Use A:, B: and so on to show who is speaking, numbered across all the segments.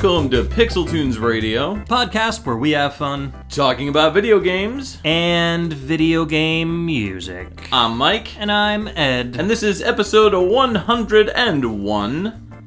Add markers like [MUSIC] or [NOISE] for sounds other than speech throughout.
A: Welcome to Pixel Tunes Radio,
B: podcast where we have fun
A: talking about video games.
B: and video game music.
A: I'm Mike,
B: And I'm Ed.
A: and this is episode 101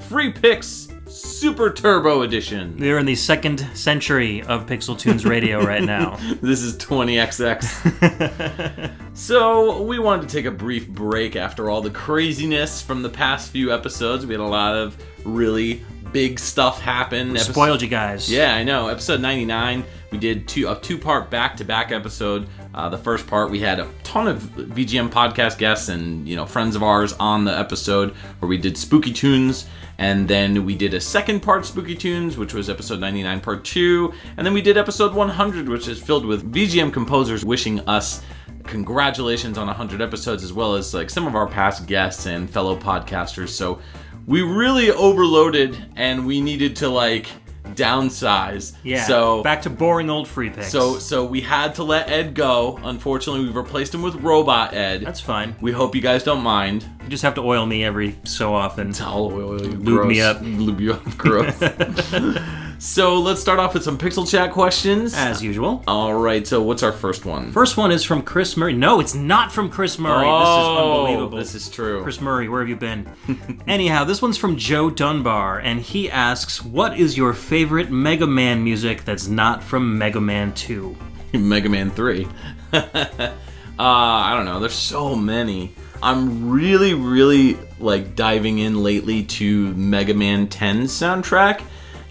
A: Free Picks Super Turbo Edition.
B: we're in the second century of Pixel Tunes Radio right now. [LAUGHS]
A: This is 20XX. [LAUGHS] so, we wanted to take a brief break after all the craziness from the past few episodes. We had a lot of really big stuff happen. Episode-
B: Spoiled you guys.
A: Yeah, I know. Episode 99, we did two a two part back to back episode. Uh, the first part, we had a ton of VGM podcast guests and you know friends of ours on the episode where we did Spooky Tunes, and then we did a second part Spooky Tunes, which was episode 99, part two, and then we did episode 100, which is filled with VGM composers wishing us congratulations on 100 episodes as well as like some of our past guests and fellow podcasters so we really overloaded and we needed to like downsize
B: Yeah.
A: so
B: back to boring old free picks.
A: so so we had to let ed go unfortunately we've replaced him with robot ed
B: that's fine.
A: we hope you guys don't mind
B: You just have to oil me every so often.
A: I'll oil you
B: Lube me up.
A: lube you up gross [LAUGHS] so let's start off with some pixel chat questions
B: As usual.
A: all right so what's our first one
B: First one is from Chris Murray. No, it's not from Chris Murray. this is
A: Oh,
B: unbelievable.
A: this is true
B: Chris Murray, where have you been? [LAUGHS] Anyhow, this one's from Joe Dunbar, and he asks, What is your favorite Mega Man music that's not from Mega Man 2? [LAUGHS]
A: Mega Man 3. [LAUGHS] uh, I don't know. There's so many. I'm really, really like diving in lately to Mega Man 10 soundtrack.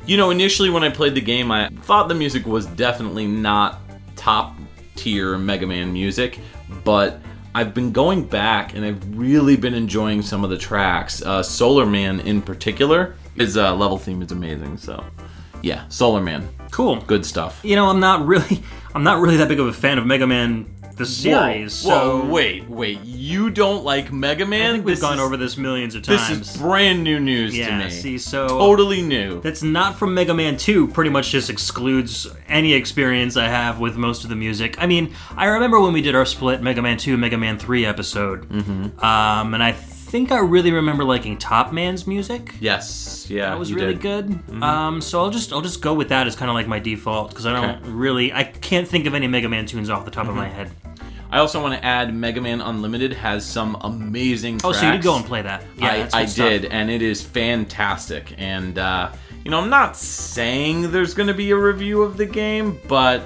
A: You know, initially when I played the game, I thought the music was definitely not top tier Mega Man music, but I've been going back and I've really been enjoying some of the tracks. Uh, Solar Man in particular, his uh, level theme is amazing. So, yeah, Solar Man,
B: Cool.
A: good stuff.
B: You know, I'm not really, [LAUGHS] I'm not really that big of a fan of Mega Man the series.
A: Whoa,
B: so
A: whoa, wait, wait. You don't like Mega Man?
B: I think we've
A: This
B: gone
A: is-
B: over this millions of times.
A: This is brand new news
B: yeah.
A: to me.
B: See, so
A: totally new.
B: that's not from Mega Man 2. Pretty much just excludes any experience I have with most of the music. I mean, I remember when we did our split Mega Man 2, Mega Man 3 episode, mm-hmm. um, and I think I really remember liking Top Man's music.
A: yes, yeah,
B: That was really
A: did. Mm-hmm.
B: good. Um, so I'll just I'll just go with that as kind of like my default because I don't
A: Okay.
B: really I can't think of any Mega Man tunes off the top of my
A: Mm-hmm.
B: head.
A: I also want to add Mega Man Unlimited has some amazing.
B: Oh, so you did go and play that? Yeah,
A: I, I did, and it is fantastic. And uh, you know, I'm not saying there's going to be a review of the game, but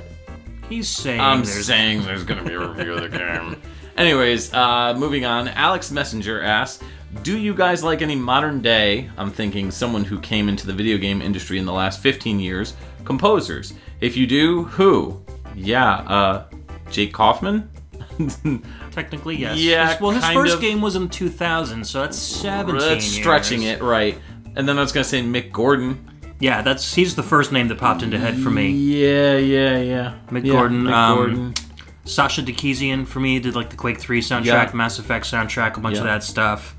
B: He's saying
A: I'm
B: there's
A: saying there's going to be a review of the game. [LAUGHS] Anyways, uh, moving on. Alex Messenger asks, "Do you guys like any modern day? I'm thinking someone who came into the video game industry in the last 15 years. Composers. If you do, who? Yeah, uh, Jake Kaufman. [LAUGHS]
B: technically yes.
A: Yeah,
B: His- well, his first
A: of.
B: game was in 2000, so that's 17
A: That's stretching
B: years.
A: it, right? And then I was going to say Mick Gordon.
B: Yeah, that's he's the first name that popped into head for me.
A: Yeah, yeah, yeah.
B: Mick
A: Yeah,
B: Gordon,
A: Mick
B: um,
A: Gordon.
B: Sascha Dikiciyan for me did like the Quake 3 soundtrack,
A: Yeah.
B: Mass Effect soundtrack, a bunch of that stuff.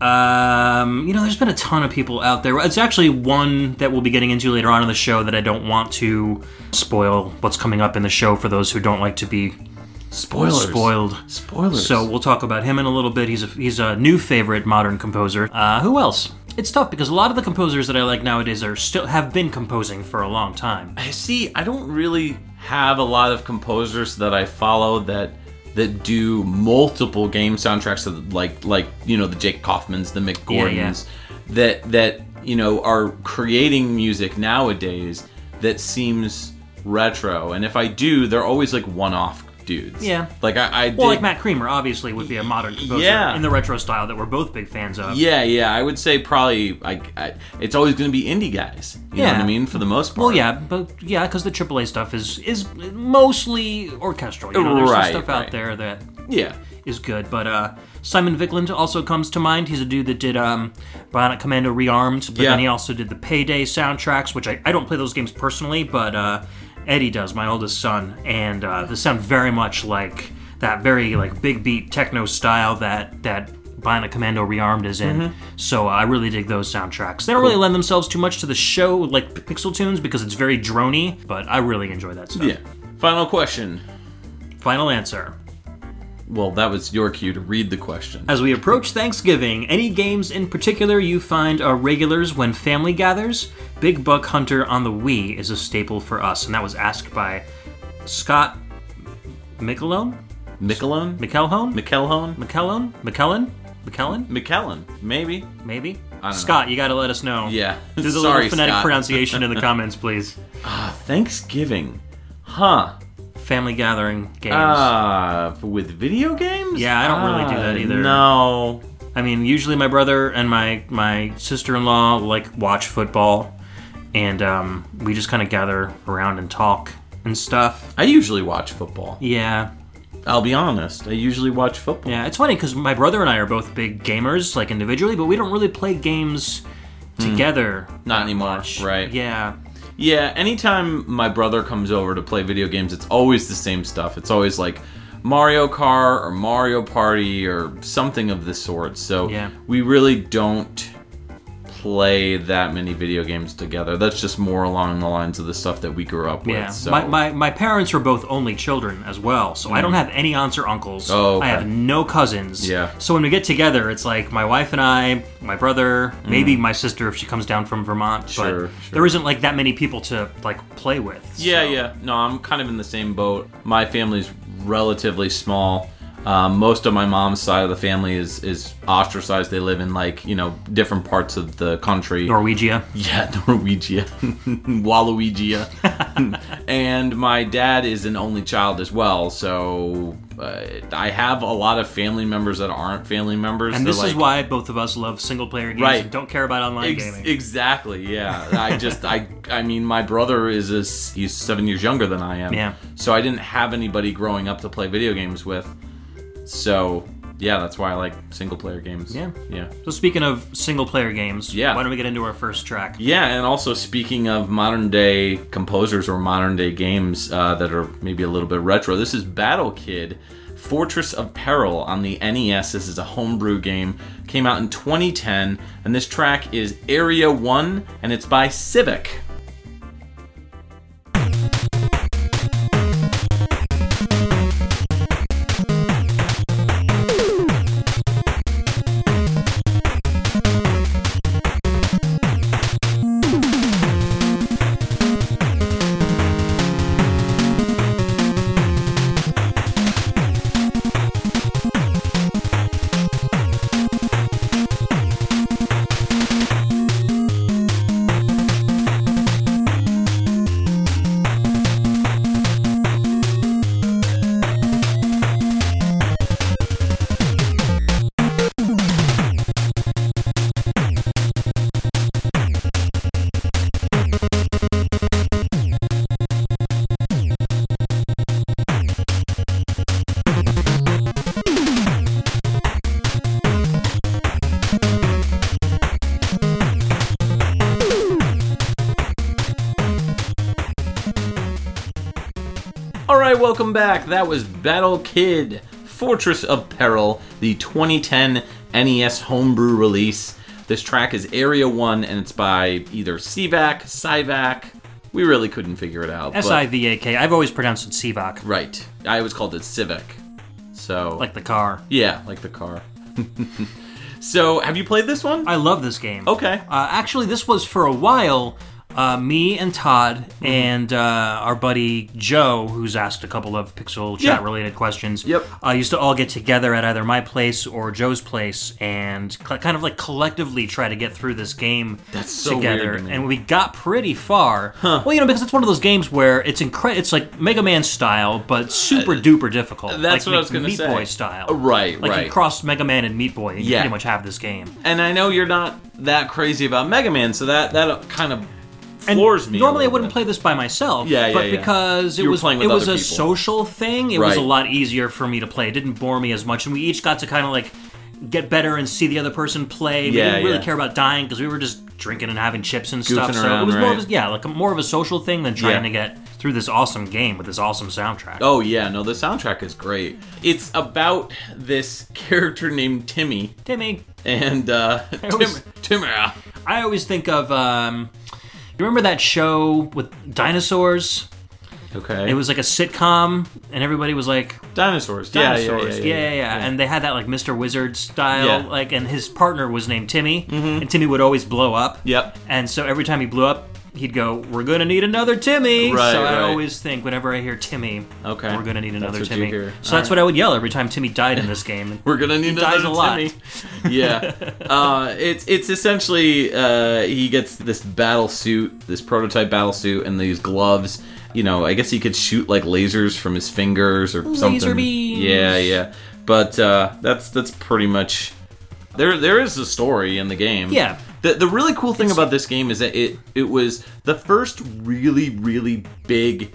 B: Um, you know, there's been a ton of people out there. It's actually one that we'll be getting into later on in the show that I don't want to spoil what's coming up in the show for those who don't like to be
A: Spoilers.
B: spoiled.
A: Spoilers.
B: So we'll talk about him in a little bit. He's a he's a new favorite modern composer. Uh, who else? It's tough because a lot of the composers that I like nowadays are still have been composing for a long time.
A: I see. I don't really have a lot of composers that I follow that that do multiple game soundtracks, of like like you know the Jake Kaufmans, the Mick
B: Yeah, yeah.
A: That that you know are creating music nowadays that seems retro. And if I do, they're always like one-off dudes.
B: Yeah.
A: Like I, I.
B: Well, like Matt Creamer, obviously, would be a modern composer
A: Yeah.
B: in the retro style that we're both big fans of.
A: yeah, yeah. I would say probably like I, it's always going to be indie guys. You know what
B: Yeah.
A: I mean? For the most part.
B: Well, yeah, but yeah, because the AAA stuff is is mostly orchestral. You know, there's
A: Right,
B: some stuff
A: right.
B: out there that
A: Yeah.
B: is good. But uh, Simon Viklund also comes to mind. He's a dude that did um, Bionic Commando Rearmed, but
A: Yeah.
B: then he also did the Payday soundtracks, which I, I don't play those games personally, but uh, Eddie does, my oldest son, and uh, they sound very much like that very like big beat techno style that that Bionic Commando Rearmed is in.
A: Mm-hmm.
B: So uh, I really dig those soundtracks. They don't really lend themselves too much to the show like Pixel Tunes because it's very drony, but I really enjoy that stuff.
A: Yeah. Final question.
B: Final answer.
A: Well, that was your cue to read the question.
B: As we approach Thanksgiving, any games in particular you find are regulars when family gathers? Big Buck Hunter on the Wii is a staple for us, and that was asked by Scott Michelone?
A: Michelone?
B: McElhone?
A: McElhone?
B: McKellen? McKellen? McKellen?
A: McKellen, maybe.
B: Maybe?
A: know.
B: Scott, you gotta let us know.
A: Yeah. [LAUGHS]
B: Do the
A: Sorry,
B: little phonetic
A: Scott.
B: pronunciation in the [LAUGHS] comments, please.
A: Ah, Thanksgiving. Huh.
B: Family gathering games.
A: Uh, with video games?
B: Yeah, I don't really do that
A: Uh,
B: either.
A: No.
B: I mean, usually my brother and my my sister-in-law like watch football, and um, we just kind of gather around and talk and stuff.
A: I usually watch football.
B: Yeah,
A: I'll be honest. I usually watch football.
B: yeah. It's funny because my brother and I are both big gamers, like individually, but we don't really play games together.
A: Hmm. Not anymore,
B: much.
A: right.
B: Yeah.
A: Yeah, anytime my brother comes over to play video games, it's always the same stuff. It's always like Mario Kart or Mario Party or something of the sort. So
B: Yeah.
A: we really don't play that many video games together. That's just more along the lines of the stuff that we grew up with.
B: Yeah,
A: So
B: my, my, my parents were both only children as well, so I don't mm. have any aunts or uncles.
A: Oh,
B: I have no cousins.
A: Yeah.
B: So when we get together, it's like my wife and I, my brother, maybe mm. my sister if she comes down from Vermont.
A: Sure,
B: but
A: sure.
B: there isn't like that many people to like play with.
A: Yeah,
B: so-
A: yeah. No, I'm kind of in the same boat. My family's relatively small. Um, most of my mom's side of the family is is ostracized. They live in like you know different parts of the country.
B: Norwegia.
A: Yeah, [LAUGHS] Norwegia, [LAUGHS] Waluigia, [LAUGHS] and my dad is an only child as well. So uh, I have a lot of family members that aren't family members.
B: And
A: They're
B: this is why both of us love single player games
A: Right.
B: and don't care about online
A: Ex-
B: gaming.
A: Exactly. Yeah. I just I I mean my brother is a, he's seven years younger than I am.
B: Yeah.
A: So I didn't have anybody growing up to play video games with. So yeah, that's why I like single player games.
B: Yeah.
A: Yeah.
B: so speaking of single player games,
A: Yeah.
B: why don't we get into our first track?
A: Yeah, and also speaking of modern day composers or modern day games uh, that are maybe a little bit retro, this is Battle Kid. Fortress of Peril on the NES. This is a homebrew game. Came out in 2010, and this track is Area 1, and it's by Civic. Welcome back. That was Battle Kid, Fortress of Peril, the 2010 NES homebrew release. This track is Area 1, and it's by either CVAC, Cyvac. We really couldn't figure it out.
B: S I V A K. I've always pronounced it Sivak,
A: Right. I always called it Civic. So,
B: like the car.
A: yeah, like the car. [LAUGHS] so, have you played this one?
B: I love this game.
A: Okay.
B: Uh, actually, this was for a while. Uh, me and Todd
A: Mm-hmm.
B: and uh, our buddy Joe, who's asked a couple of pixel chat related questions,
A: Yep.
B: uh, used to all get together at either my place or Joe's place and cl- kind of like collectively try to get through this game
A: That's so
B: together.
A: weird to me.
B: And we got pretty far. Well, you know, because it's one of those games where it's incre- It's like Mega Man style, but super duper difficult.
A: That's
B: like
A: what I was gonna
B: Meat
A: say.
B: Boy style.
A: Uh, right,
B: like
A: right.
B: you cross Mega Man and Meat Boy, and you
A: Yeah.
B: pretty much have this game.
A: and I know you're not that crazy about Mega Man, so that that kind of
B: And
A: floors me.
B: Normally, I wouldn't
A: bit.
B: play this by myself.
A: Yeah, yeah,
B: But
A: yeah.
B: because it
A: You were
B: was
A: playing
B: it was
A: other
B: a
A: people.
B: social thing, it was
A: Right.
B: a lot easier for me to play. It didn't bore me as much, and we each got to kind of like get better and see the other person play. We
A: Yeah,
B: didn't really
A: yeah.
B: care about dying because we were just drinking and having chips and stuff.
A: Goofing
B: so it
A: around,
B: was more of
A: right.
B: a, yeah, like a, more of a social thing than trying
A: Yeah.
B: to get through this awesome game with this awesome soundtrack.
A: Oh yeah, no, the soundtrack is great. It's about this [LAUGHS] character named Timmy,
B: Timmy,
A: and uh, Tim, Timmy.
B: I always think of um, you remember that show with dinosaurs?
A: Okay.
B: It was like a sitcom, and everybody was like
A: dinosaurs. Yeah, yeah,
B: dinosaurs.
A: yeah,
B: Yeah yeah, yeah, And they had that like Mr. Wizard style,
A: Yeah.
B: like, and his partner was named Timmy, mm-hmm. and Timmy would always blow up.
A: Yep.
B: And so every time he blew up, he'd go, "We're gonna need another Timmy."
A: Right,
B: so I
A: right.
B: always think whenever I hear Timmy,
A: Okay.
B: we're gonna need
A: That's
B: another
A: you
B: Timmy. So that's what I would yell every time Timmy died in this [LAUGHS] game.
A: We're gonna need
B: dies
A: another
B: a lot.
A: Timmy. [LAUGHS] yeah, uh, it's it's essentially uh, he gets this battle suit, this prototype battle suit, and these gloves. You know, I guess he could shoot like lasers from his fingers or something.
B: beams.
A: Yeah, yeah. But uh, that's that's pretty much. There there is a story in the game.
B: Yeah.
A: The, the really cool thing about this game is that it it was the first really really big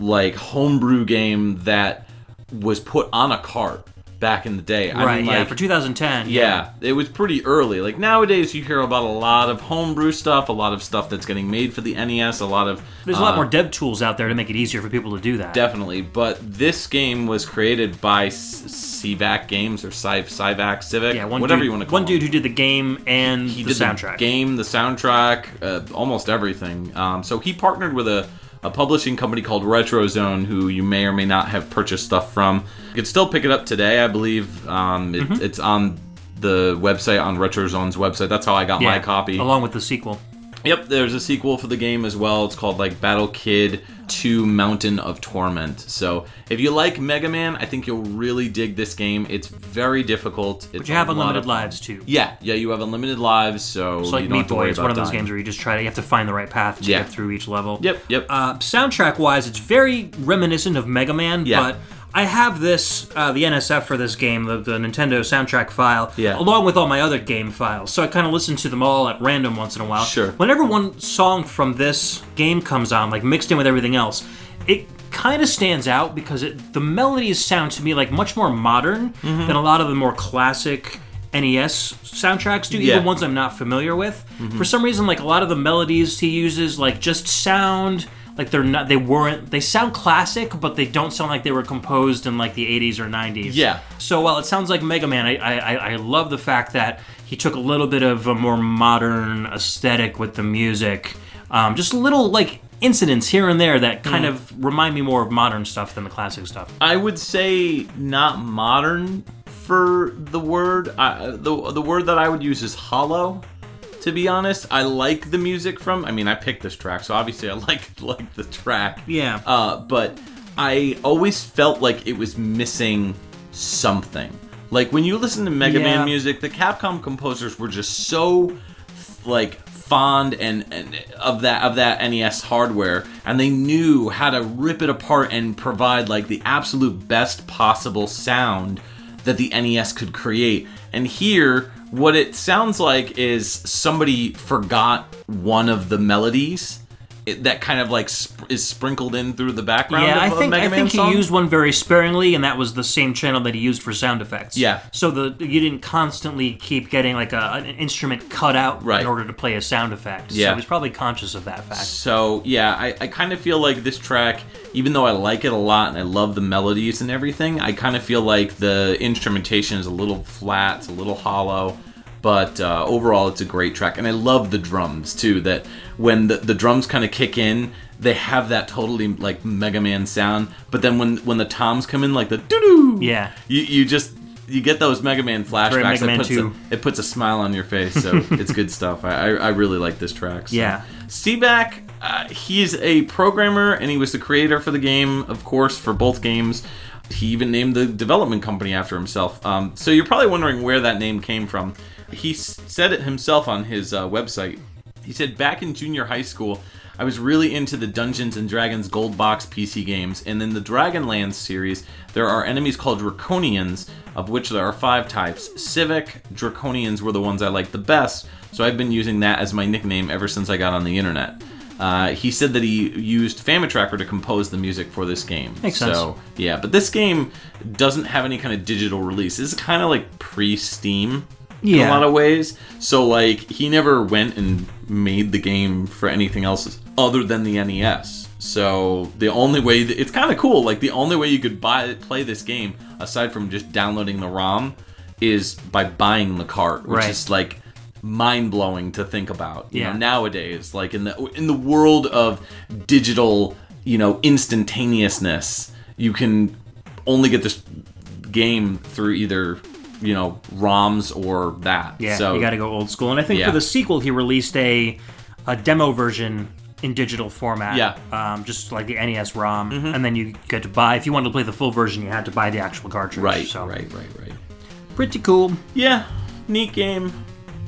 A: like homebrew game that was put on a cart back in the day. I
B: right?
A: mean,
B: yeah,
A: like,
B: for 2010.
A: yeah, it was pretty early. Like nowadays, you hear about a lot of homebrew stuff, a lot of stuff that's getting made for the NES, a lot of
B: There's a lot
A: uh,
B: more dev tools out there to make it easier for people to do that.
A: Definitely, but this game was created by CVAC Games or Cy- Cyvac Civic,
B: yeah, one
A: whatever
B: dude,
A: you want to call it.
B: one
A: him.
B: dude who did the game and
A: he
B: the
A: did
B: soundtrack.
A: the game, the soundtrack, uh, almost everything. Um, so he partnered with a, a publishing company called RetroZone, who you may or may not have purchased stuff from. You can still pick it up today, I believe. Um, it,
B: Mm-hmm.
A: It's on the website, on RetroZone's website. That's how I got my copy.
B: along with the sequel.
A: Yep, there's a sequel for the game as well. It's called like Battle Kid 2 Mountain of Torment. So if you like Mega Man, I think you'll really dig this game. It's very difficult. It's
B: But you have unlimited
A: of
B: lives too.
A: Yeah, yeah, you have unlimited lives, so
B: It's like
A: don't
B: Meat Boy. It's one of those
A: dying.
B: games where you just try to you have to find the right path to
A: Yeah.
B: get through each level.
A: Yep, yep.
B: Uh, soundtrack wise, it's very reminiscent of Mega Man,
A: Yeah.
B: but I have this, uh, the NSF for this game, the, the Nintendo soundtrack file,
A: Yeah.
B: along with all my other game files. So I kind of listen to them all at random once in a while.
A: Sure.
B: Whenever one song from this game comes on, like mixed in with everything else, it kind of stands out because it, the melodies sound to me like much more modern
A: Mm-hmm.
B: than a lot of the more classic NES soundtracks do,
A: Yeah. Mm-hmm.
B: even ones I'm not familiar with. For some reason, like a lot of the melodies he uses, like just sound like they're not, they weren't, they sound classic, but they don't sound like they were composed in like the 80s or 90s.
A: Yeah.
B: So while it sounds like Mega Man, I, I, I- love the fact that he took a little bit of a more modern aesthetic with the music. Um, just little like incidents here and there that kind
A: Hmm.
B: of remind me more of modern stuff than the classic stuff.
A: I would say not modern for the word. Uh, the the word that I would use is hollow. To be honest, I like the music from. I mean, I picked this track, so obviously I [LAUGHS] like like the track.
B: Yeah.
A: Uh, but I always felt like it was missing something. Like when you listen to Mega
B: Yeah.
A: Man music, the Capcom composers were just so like fond and, and of that of that NES hardware and they knew how to rip it apart and provide like the absolute best possible sound that the NES could create. And here what it sounds like is somebody forgot one of the melodies it, that kind of like sp- is sprinkled in through the background
B: Yeah, I
A: of a
B: think I think he used one very sparingly, and that was the same channel that he used for sound effects.
A: Yeah.
B: So the you didn't constantly keep getting like a, an instrument cut out
A: Right.
B: in order to play a sound effect.
A: Yeah.
B: So he's probably conscious of that fact.
A: So yeah, I, I kind of feel like this track, even though I like it a lot and I love the melodies and everything, I kind of feel like the instrumentation is a little flat, it's a little hollow. But uh, overall, it's a great track, and I love the drums too. That when the, the drums kind of kick in, they have that totally like Mega Man sound. But then when when the toms come in, like the doo doo,
B: Yeah.
A: you you just you get those Mega Man flashbacks.
B: Mega
A: it
B: Man
A: puts
B: 2.
A: A, it puts a smile on your face, so [LAUGHS] it's good stuff. I, I I really like this track. so.
B: Yeah.
A: Stevac, uh, he's a programmer and he was the creator for the game, of course, for both games. He even named the development company after himself. Um, so you're probably wondering where that name came from. He said it himself on his uh, website. He said, Back in junior high school, I was really into the Dungeons and Dragons Gold Box PC games, and in the Dragonlance series, there are enemies called Draconians, of which there are five types. Civic Draconians were the ones I liked the best, so I've been using that as my nickname ever since I got on the internet. Uh, he said that he used Famitracker to compose the music for this game.
B: Makes sense.
A: So yeah, but this game doesn't have any kind of digital release. It's kind of like pre-Steam in a lot of ways. So like he never went and made the game for anything else other than the NES. So the only way that, it's kind of cool. Like the only way you could buy play this game aside from just downloading the ROM is by buying the cart, which
B: Right.
A: is like mind blowing to think about. You
B: Yeah.
A: know, nowadays, like in the in the world of digital you know, instantaneousness. You can only get this game through either, you know, ROMs or that.
B: Yeah,
A: so
B: you got to go old school. And I think
A: Yeah.
B: for the sequel, he released a a demo version in digital format.
A: Yeah. Mm-hmm.
B: um, just like the NES ROM, and then you get to buy. If you wanted to play the full version, you had to buy the actual cartridge.
A: right,
B: So
A: right, right, right.
B: pretty cool.
A: Yeah, neat game,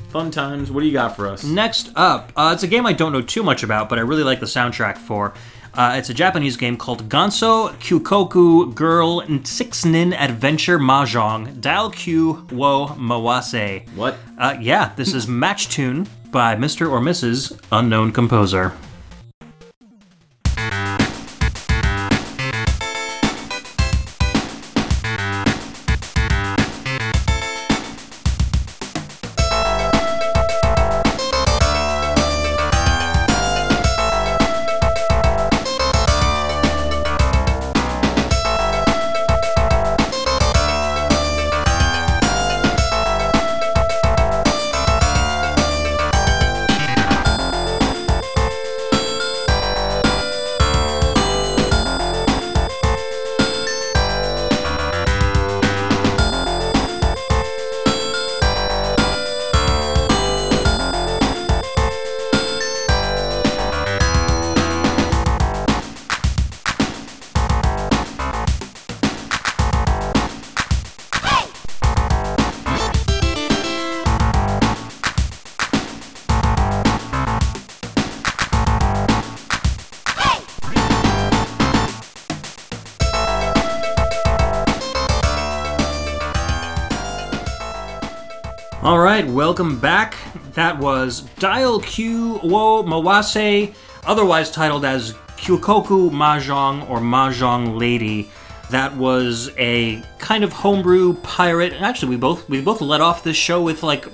A: fun times. What do you got for us?
B: Next up, uh, it's a game I don't know too much about, but I really like the soundtrack for. Uh, it's a Japanese game called Ganso Kyukoku Girl Six Nin Adventure Mahjong Dial Q Wo Mawase.
A: What?
B: Uh, yeah, this is Match Tune by Mr. or Mrs. Unknown Composer. Welcome back. That was Dial Q Wo Mawase, otherwise titled as Kyukoku Mahjong or Mahjong Lady. That was a kind of homebrew pirate. Actually, we both we both let off this show with like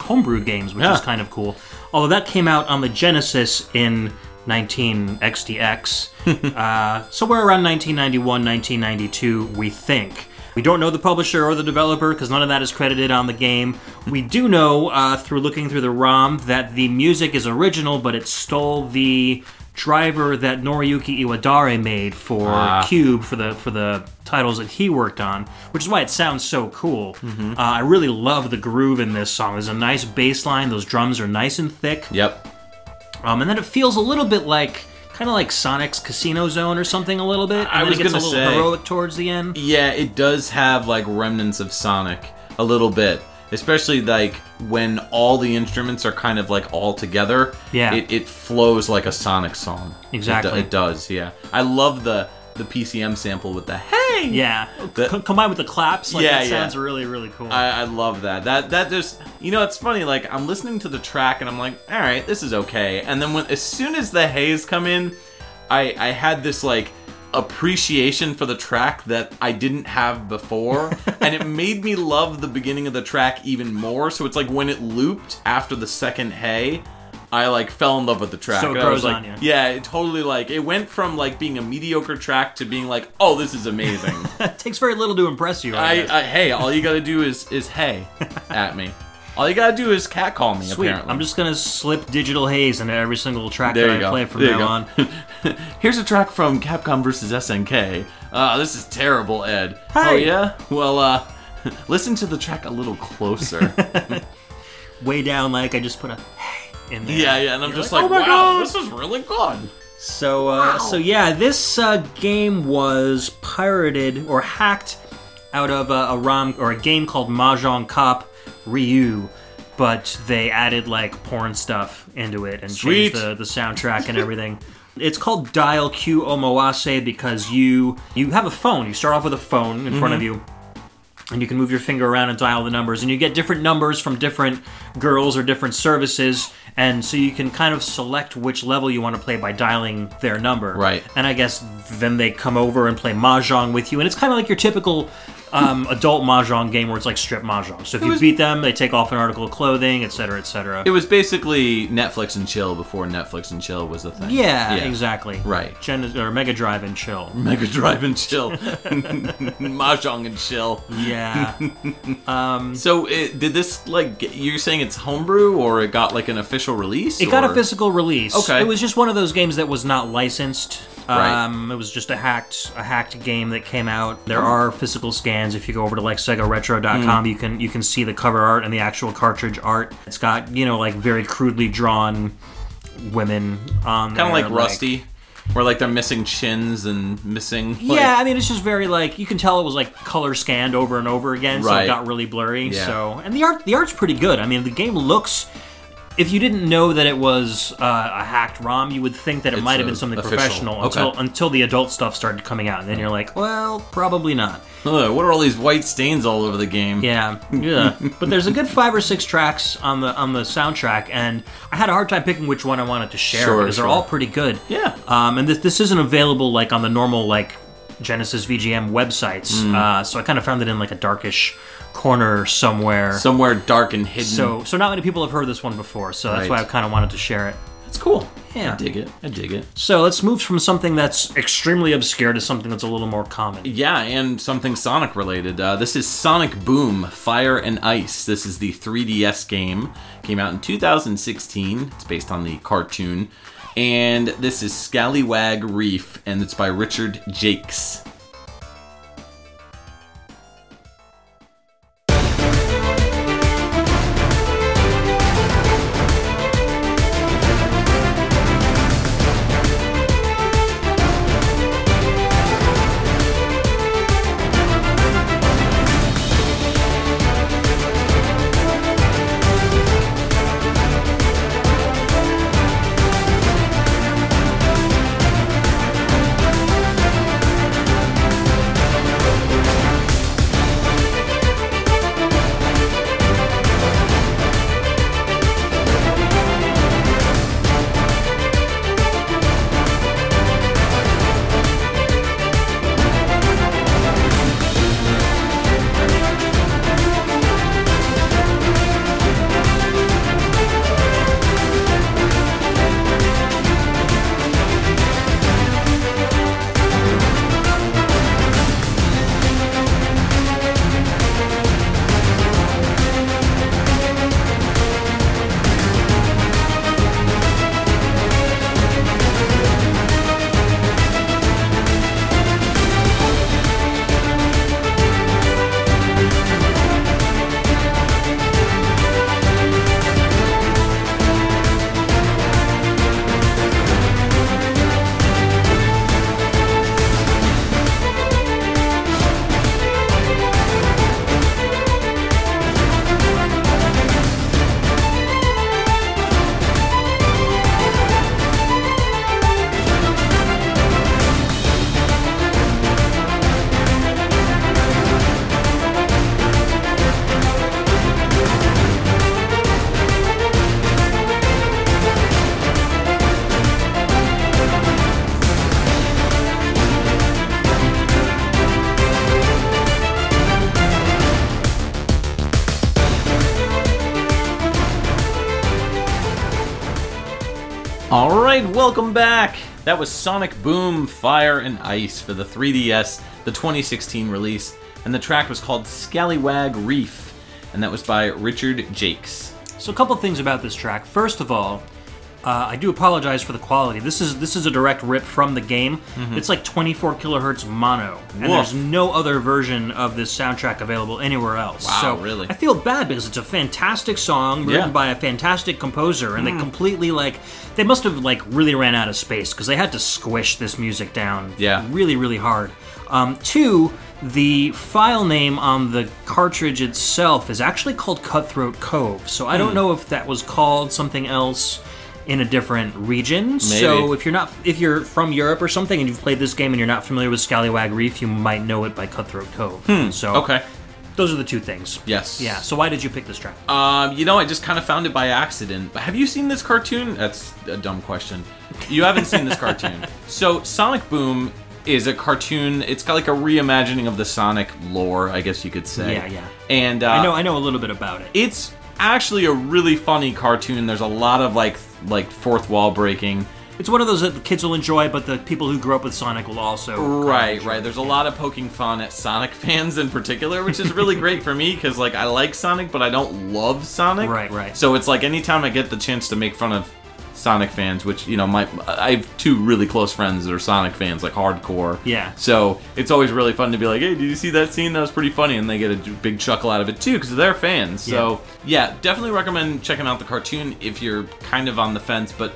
B: homebrew games, which
A: Yeah.
B: is kind of cool. Although that came out on the Genesis in 19XDX, [LAUGHS] uh, somewhere around 1991, 1992, we think. We don't know the publisher or the developer because none of that is credited on the game. We do know uh, through looking through the ROM that the music is original, but it stole the driver that Noriyuki Iwadare made for
A: Ah.
B: Cube for the for the titles that he worked on, which is why it sounds so cool. Uh, I really love the groove in this song. There's a nice bass line. Those drums are nice and thick.
A: Yep.
B: Um, and then it feels a little bit like, kind of like Sonic's Casino Zone or something a little bit. And
A: I was gonna
B: a little
A: say-
B: heroic towards the end.
A: Yeah, it does have like remnants of Sonic a little bit, especially like when all the instruments are kind of like all together.
B: Yeah.
A: it, it flows like a Sonic song. It
B: Exactly.
A: it, does. Yeah, I love the the PCM sample with the hey.
B: Yeah,
A: The-
B: Co- combined with the claps, like
A: Yeah,
B: that
A: yeah.
B: sounds really, really cool.
A: I, I love that. That that just you know it's funny. Like I'm listening to the track and I'm like, all right, this is okay. And then when as soon as the haze come in, I I had this like appreciation for the track that I didn't have before, [LAUGHS] and it made me love the beginning of the track even more. So it's like when it looped after the second hey. I like fell in love with the track.
B: So it
A: And I was like,
B: on you.
A: Yeah, it totally like it went from like being a mediocre track to being like, oh, this is amazing. [LAUGHS]
B: it takes very little to impress you. I,
A: I. I hey, all you gotta do is is hey [LAUGHS] at me. All you gotta do is cat call me.
B: Sweet.
A: Apparently,
B: I'm just gonna slip digital haze into every single track
A: there
B: that I
A: go.
B: play from
A: there you
B: now
A: go.
B: on. [LAUGHS]
A: Here's a track from Capcom vs SNK. Uh, this is terrible, Ed. Oh yeah. Well, uh, listen to the track a little closer.
B: Way down, like I just put a hey in there.
A: yeah, yeah. And I'm
B: You're
A: just
B: like,
A: like,
B: "Oh my
A: wow,
B: God."
A: this is really good.
B: So, uh, so yeah, this uh, game was pirated or hacked out of a, a ROM or a game called Mahjong Cop Ryu, but they added like porn stuff into it and
A: Sweet.
B: changed the, the soundtrack and everything. [LAUGHS] It's called Dial Q Omawase because you you have a phone. You start off with a phone in front of you, and you can move your finger around and dial the numbers. And you get different numbers from different girls or different services. And so you can kind of select which level you want to play by dialing their number.
A: Right.
B: and i guess then they come over and play mahjong with you. And it's kind of like your typical um, adult mahjong game where it's like strip mahjong so if you beat them they take off an article of clothing etc etc
A: It was basically Netflix and chill before Netflix and chill was the thing.
B: yeah, exactly
A: Right.
B: Gen- or mega drive and chill
A: Mega Drive and chill, [LAUGHS] [LAUGHS] Mahjong and chill.
B: yeah [LAUGHS] um,
A: So it, did this like you're saying it's homebrew or it got like an official release?
B: It got a physical release.
A: Okay.
B: It was just one of those games that was not licensed.
A: Right.
B: Um, it was just a hacked a hacked game that came out. There are physical scans. If you go over to like SegaRetro.com,
A: Hmm.
B: you can you can see the cover art and the actual cartridge art. It's got you know like very crudely drawn women on
A: Kind of
B: there,
A: like Rusty, where like they're missing chins and missing. Like,
B: yeah, I mean it's just very like you can tell it was like color scanned over and over again, so
A: Right.
B: it got really blurry.
A: Yeah.
B: So and the art the art's pretty good. I mean the game looks. If you didn't know that it was uh, a hacked ROM, you would think that it
A: It's,
B: might have been something
A: official.
B: professional
A: Okay.
B: until until the adult stuff started coming out, and then you're like, well, probably not.
A: Ugh, what are all these white stains all over the game?
B: Yeah, [LAUGHS] yeah. but there's a good five or six tracks on the on the soundtrack, and I had a hard time picking which one I wanted to share
A: Sure,
B: because
A: sure.
B: they're all pretty good.
A: Yeah.
B: Um, and this this isn't available like on the normal like Genesis VGM websites,
A: Mm.
B: uh, so I kind of found it in like a darkish corner somewhere.
A: Somewhere dark and hidden.
B: so so not many people have heard this one before, so that's
A: Right.
B: why I kind of wanted to share it.
A: it's cool.
B: Yeah.
A: I dig it. I dig it.
B: So let's move from something that's extremely obscure to something that's a little more common.
A: Yeah, and something Sonic related. Uh, this is Sonic Boom Fire and Ice. This is the 3DS game. Came out in 2016. It's based on the cartoon. And this is Scallywag Reef, and it's by Richard Jacques. Welcome back. That was Sonic Boom Fire and Ice for the 3DS, the 2016 release, and the track was called Scallywag Reef, and that was by Richard Jacques.
B: So a couple things about this track. First of all, uh, I do apologize for the quality. This is this is a direct rip from the game. It's like 24 kilohertz mono, and
A: Mm-hmm. Woof.
B: there's no other version of this soundtrack available anywhere else.
A: Wow,
B: so
A: really?
B: I feel bad because it's a fantastic song written
A: Yeah. Hmm.
B: by a fantastic composer, and they completely like they must have like really ran out of space because they had to squish this music down.
A: Yeah.
B: really really hard. Um, two. The file name on the cartridge itself is actually called Cutthroat Cove, so I
A: Hmm.
B: don't know if that was called something else in a different region. So if you're not if you're from Europe or something and you've played this game and you're not familiar with Scallywag Reef, you might know it by Cutthroat Cove. So
A: Hmm. Okay.
B: those are the two things.
A: Yes.
B: Yeah. So why did you pick this track?
A: Um, you know, I just kind of found it by accident. Have you seen this cartoon? That's a dumb question. You haven't seen this cartoon. [LAUGHS] So, Sonic Boom is a cartoon. It's got like a reimagining of the Sonic lore, I guess you could say.
B: Yeah, yeah.
A: And uh,
B: I know I know a little bit about it.
A: it's actually a really funny cartoon. There's a lot of like like fourth wall breaking.
B: It's one of those that the kids will enjoy, but the people who grew up with Sonic will also
A: Right, right. There's a lot of poking fun at Sonic [LAUGHS] fans in particular, which is really great for me because like I like Sonic, but I don't love Sonic.
B: Right, right.
A: So it's like anytime I get the chance to make fun of Sonic fans, which you know, my I have two really close friends that are Sonic fans, like hardcore.
B: Yeah.
A: So it's always really fun to be like, hey, did you see that scene? That was pretty funny, and they get a big chuckle out of it too because they're fans. So yeah, definitely recommend checking out the cartoon if you're kind of on the fence, but.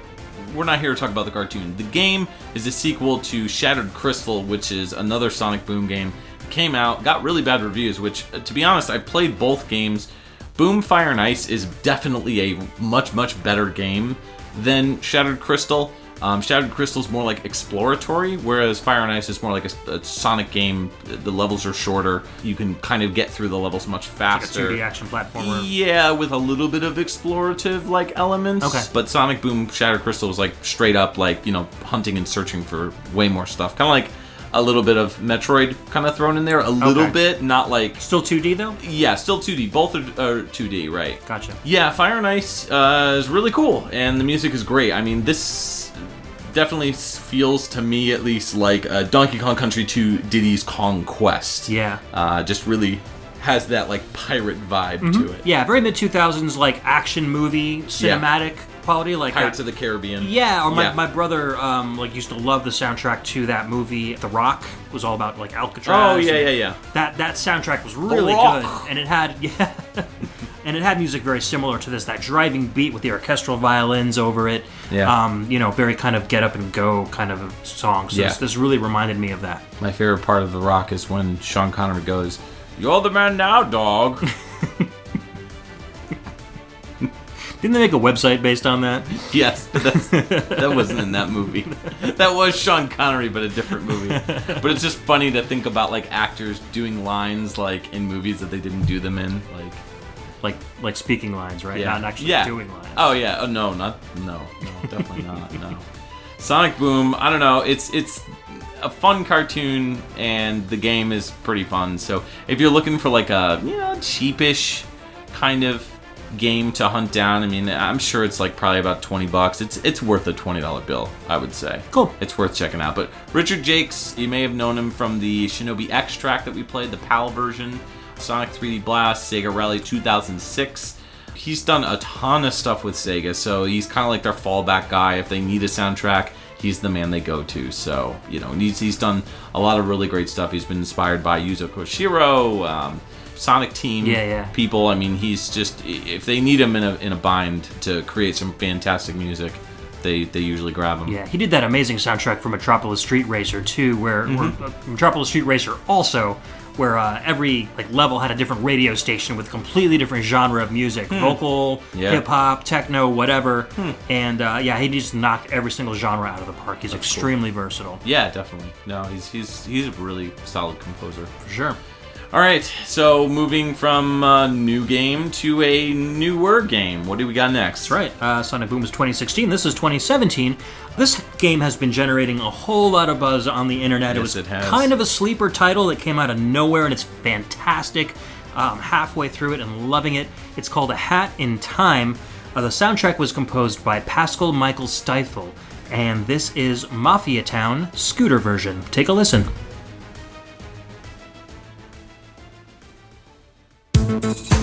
A: We're not here to talk about the cartoon. The game is a sequel to Shattered Crystal, which is another Sonic Boom game. Came out, got really bad reviews, which, uh, to be honest, I played both games. Boom Fire and Ice is definitely a much, much better game than Shattered Crystal. Um, Shattered Crystal is more like exploratory, whereas Fire and Ice is more like a, a Sonic game. The levels are shorter. You can kind of get through the levels much faster.
B: 2D action platformer.
A: Yeah, with a little bit of explorative like elements.
B: Okay.
A: But Sonic Boom Shattered Crystal was like straight up like, you know, hunting and searching for way more stuff. Kind of like a little bit of Metroid kind of thrown in there. A little
B: Okay.
A: bit, not like.
B: Still 2D though?
A: Yeah, still 2D. Both are, are 2D, right?
B: Gotcha.
A: Yeah, Fire and Ice uh, is really cool, and the music is great. I mean, this definitely feels to me, at least, like uh, Donkey Kong Country 2 Diddy's Kong Quest.
B: Yeah.
A: Uh, just really has that like pirate vibe
B: Mm-hmm.
A: to it.
B: Yeah, very mid 2000s like action movie cinematic quality like
A: Pirates of the Caribbean.
B: Yeah, or my,
A: Yeah.
B: my brother um, like used to love the soundtrack to that movie. The Rock was all about like Alcatraz.
A: Oh yeah, yeah, yeah.
B: That that soundtrack was really good, and it had [LAUGHS] yeah, and it had music very similar to this. That driving beat with the orchestral violins over it.
A: Yeah.
B: Um, you know, very kind of get up and go kind of a song. So
A: Yeah.
B: this, this really reminded me of that.
A: My favorite part of The Rock is when Sean Connery goes, "You're the man now, dog." [LAUGHS]
B: Didn't they make a website based on that?
A: yes, but that's, [LAUGHS] that wasn't in that movie. That was Sean Connery, but a different movie. But it's just funny to think about like actors doing lines like in movies that they didn't do them in, like.
B: Like like speaking lines, right?
A: Yeah.
B: Not actually
A: yeah.
B: doing lines.
A: Oh yeah. Oh no, not no, no, definitely not. No. Sonic Boom. I don't know. It's it's a fun cartoon, and the game is pretty fun. So if you're looking for like a you know cheapish kind of game to hunt down, I mean, I'm sure it's like probably about twenty bucks. It's it's worth a twenty dollar bill, I would say.
B: Cool.
A: It's worth checking out. But Richard Jacques, you may have known him from the Shinobi X track that we played, the PAL version, Sonic 3D Blast, Sega Rally 2006. He's done a ton of stuff with Sega, so he's kind of like their fallback guy. If they need a soundtrack, he's the man they go to. So, you know, he's, he's done a lot of really great stuff. He's been inspired by Yuzo Koshiro, um, Sonic Team
B: Yeah, yeah.
A: people. I mean, he's just, if they need him in a, in a bind to create some fantastic music, they, they usually grab him.
B: Yeah, he did that amazing soundtrack for Metropolis Street Racer too, where,
A: Mm-hmm.
B: where uh, Metropolis Street Racer also, where uh, every like level had a different radio station with completely different genre of music, vocal,
A: Hmm. Yeah. Hmm.
B: hip hop, techno, whatever. And uh, yeah, he just knocked every single genre out of the park. He's extremely versatile,
A: Yeah, definitely. No, he's he's he's a really solid composer.
B: for sure.
A: All right, so moving from a new game to a newer game. What do we got next?
B: That's right. Uh, Sonic Boom is 2016. This is 2017. This game has been generating a whole lot of buzz on the internet. it
A: Yes,
B: was
A: it has.
B: kind of a sleeper title that came out of nowhere, and it's fantastic. Um, halfway through it and loving it. It's called A Hat in Time. Uh, the soundtrack was composed by Pascal Michael Stiefel, and this is Mafia Town Scooter version. Take a listen. Thank you.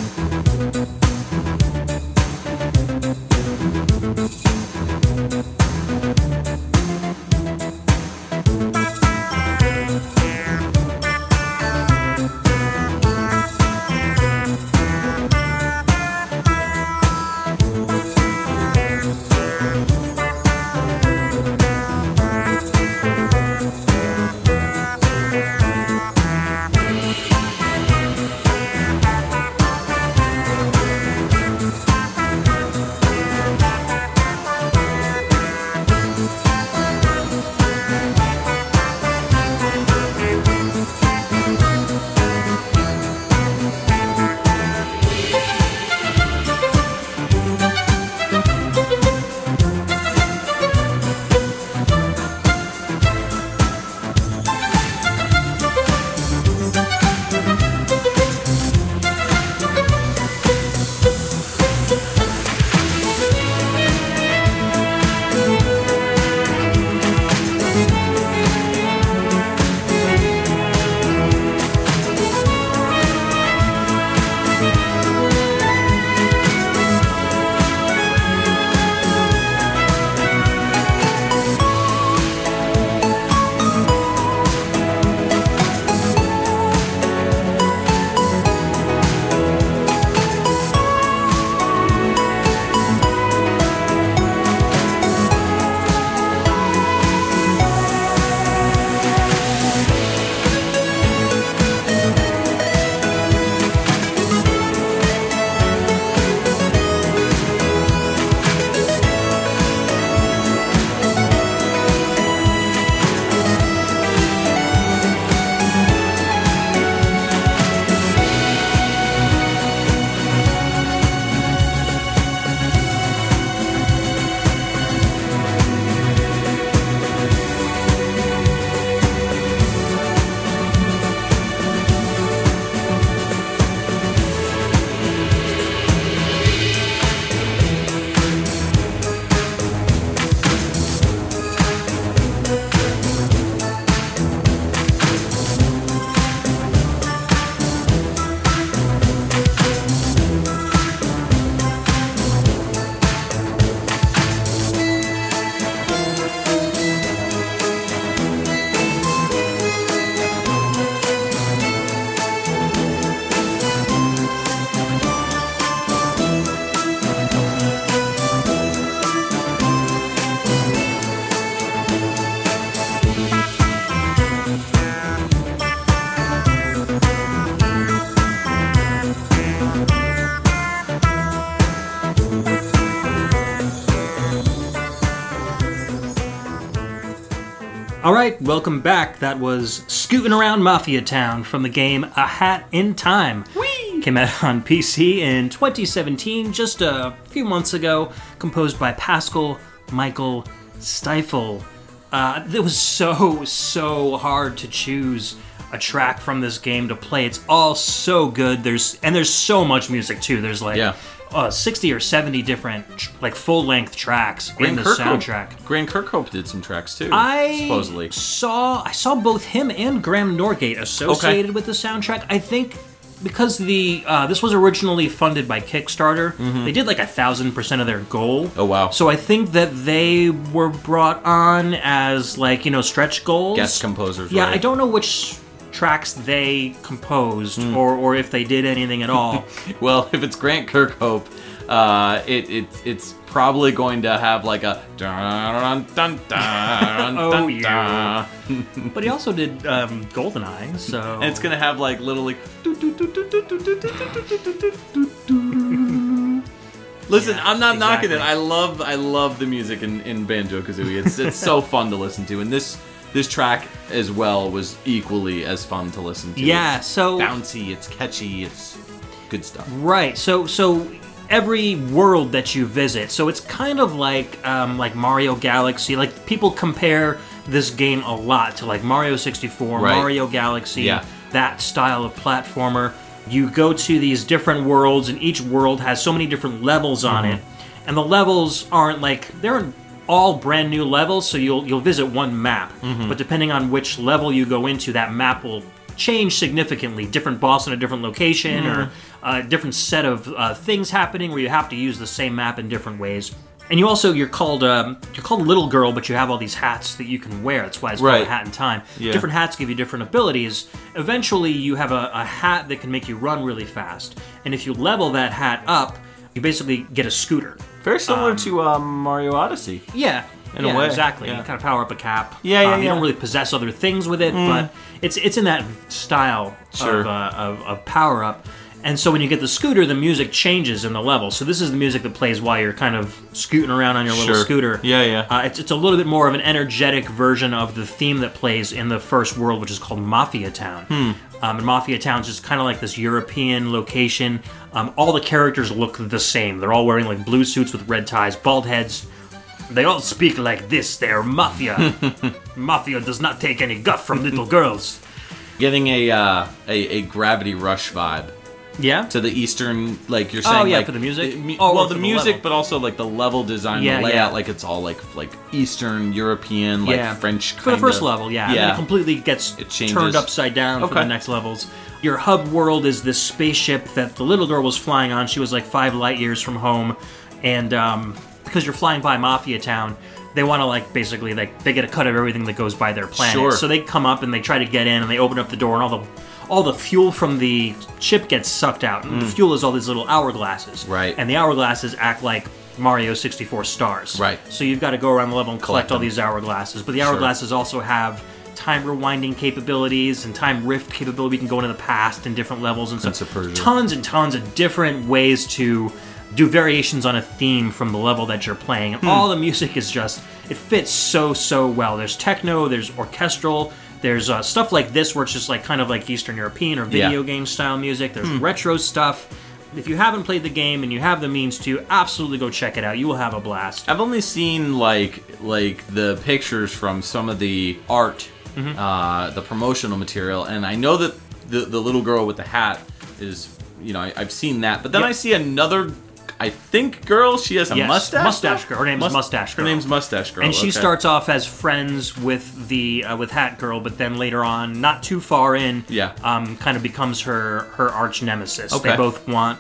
B: Right, welcome back. That was Scooting Around Mafia Town from the game A Hat in Time.
A: Whee!
B: Came out on PC in 2017, just a few months ago, composed by Pascal Michael Stiefel. Uh, it was so, so hard to choose a track from this game to play. It's all so good. There's and there's so much music too. There's like
A: Yeah.
B: Uh, 60 or 70 different tr- like full length tracks in the soundtrack.
A: Grant Kirkhope did some tracks too.
B: I
A: supposedly.
B: saw I saw both him and Graham Norgate associated with the soundtrack. I think because the uh, this was originally funded by Kickstarter, they did like a thousand percent of their goal.
A: Mm-hmm. Oh, wow.
B: So I think that they were brought on as like you know stretch goals.
A: Guest composers.
B: Yeah,
A: right?
B: I don't know which tracks they composed
A: mm.
B: or, or if they did anything at all.
A: well, if it's Grant Kirkhope, uh, it, it, it's probably going to have like a dun dun dun
B: oh,
A: dun
B: yeah. but he also did um, Goldeneye, so
A: and it's gonna have like little. Listen,
B: yeah,
A: I'm not exactly. knocking it. I love I love the music in, in Banjo Kazooie. It's it's so fun to listen to, and this this track as well was equally as fun to listen to.
B: Yeah,
A: It's
B: so
A: bouncy, it's catchy, it's good stuff.
B: Right. So so every world that you visit, so it's kind of like um, like Mario Galaxy. Like people compare this game a lot to like Mario 64,
A: Right.
B: Mario Galaxy,
A: Yeah.
B: that style of platformer. You go to these different worlds, and each world has so many different levels on
A: Mm-hmm.
B: it, and the levels aren't like they're all brand new levels. So you'll you'll visit one map,
A: Mm-hmm.
B: but depending on which level you go into, that map will change significantly. Different boss in a different location, or
A: Mm-hmm.
B: a different set of uh, things happening where you have to use the same map in different ways. And you also you're called um, you're called Little Girl, but you have all these hats that you can wear. That's why it's called
A: Right.
B: a hat in time.
A: Yeah.
B: Different hats give you different abilities. Eventually, you have a, a hat that can make you run really fast. And if you level that hat up, you basically get a scooter.
A: Very similar to um, Mario Odyssey.
B: Yeah.
A: In a
B: yeah,
A: way,
B: exactly.
A: yeah.
B: You kind of power up a cap.
A: Yeah, yeah,
B: Um, You
A: yeah. Mm.
B: don't really possess other things with it, but it's it's in that style
A: Sure.
B: of, uh, of, of power up. And so when you get the scooter, the music changes in the level. So this is the music that plays while you're kind of scooting around on your little
A: Sure.
B: scooter.
A: Yeah, yeah.
B: Uh, it's, it's a little bit more of an energetic version of the theme that plays in the first world, which is called Mafia Town.
A: Hmm.
B: Um, and Mafia Town's just kind of like this European location. Um, all the characters look the same. They're all wearing like blue suits with red ties, bald heads. They all speak like this. They're mafia. [LAUGHS] mafia does not take any guff from little girls.
A: Getting a, uh, a a Gravity Rush vibe
B: Yeah.
A: to the Eastern, like you're saying.
B: Oh, yeah,
A: like,
B: for the music?
A: mu-
B: Oh,
A: well, the
B: the
A: music, but also like the level design,
B: Yeah,
A: the layout,
B: yeah.
A: like it's all like like Eastern European, like
B: yeah.
A: French.
B: for the first
A: kinda-
B: level. Yeah, and
A: yeah.
B: it completely gets
A: It changes.
B: turned upside down for the next levels. Your hub world is this spaceship that the little girl was flying on. She was like five light years from home, and um, because you're flying by Mafia Town, they want to like basically like they get a cut of everything that goes by their planet.
A: Sure.
B: So they come up and they try to get in, and they open up the door, and all the all the fuel from the ship gets sucked out. And the fuel is all these little hourglasses.
A: Mm. Right.
B: And the hourglasses act like Mario 64 stars.
A: Right.
B: So you've got to go around the level and collect,
A: Collect
B: all
A: them.
B: these hourglasses. But the hourglasses also have time rewinding capabilities and time rift capability. We can go into the past in different levels and
A: Prince
B: stuff.
A: of Persia.
B: Tons and tons of different ways to do variations on a theme from the level that you're playing.
A: Hmm.
B: And all the music is just it fits so so well. There's techno, there's orchestral. There's uh, stuff like this where it's just like kind of like Eastern European or video
A: Yeah. Hmm.
B: game style music. There's retro stuff. If you haven't played the game and you have the means to, absolutely go check it out. You will have a blast.
A: I've only seen like like the pictures from some of the art,
B: Mm-hmm.
A: uh, the promotional material, and I know that the the little girl with the hat is you know I, I've seen that, but then
B: Yep.
A: I see another. I think girl. She has a
B: Yes,
A: mustache.
B: mustache girl. Her name's Mustache Girl.
A: Her name's Mustache Girl.
B: and she
A: okay.
B: starts off as friends with the uh, with Hat Girl, but then later on, not too far in,
A: Yeah.
B: um, kind of becomes her her arch nemesis. They
A: Okay.
B: both want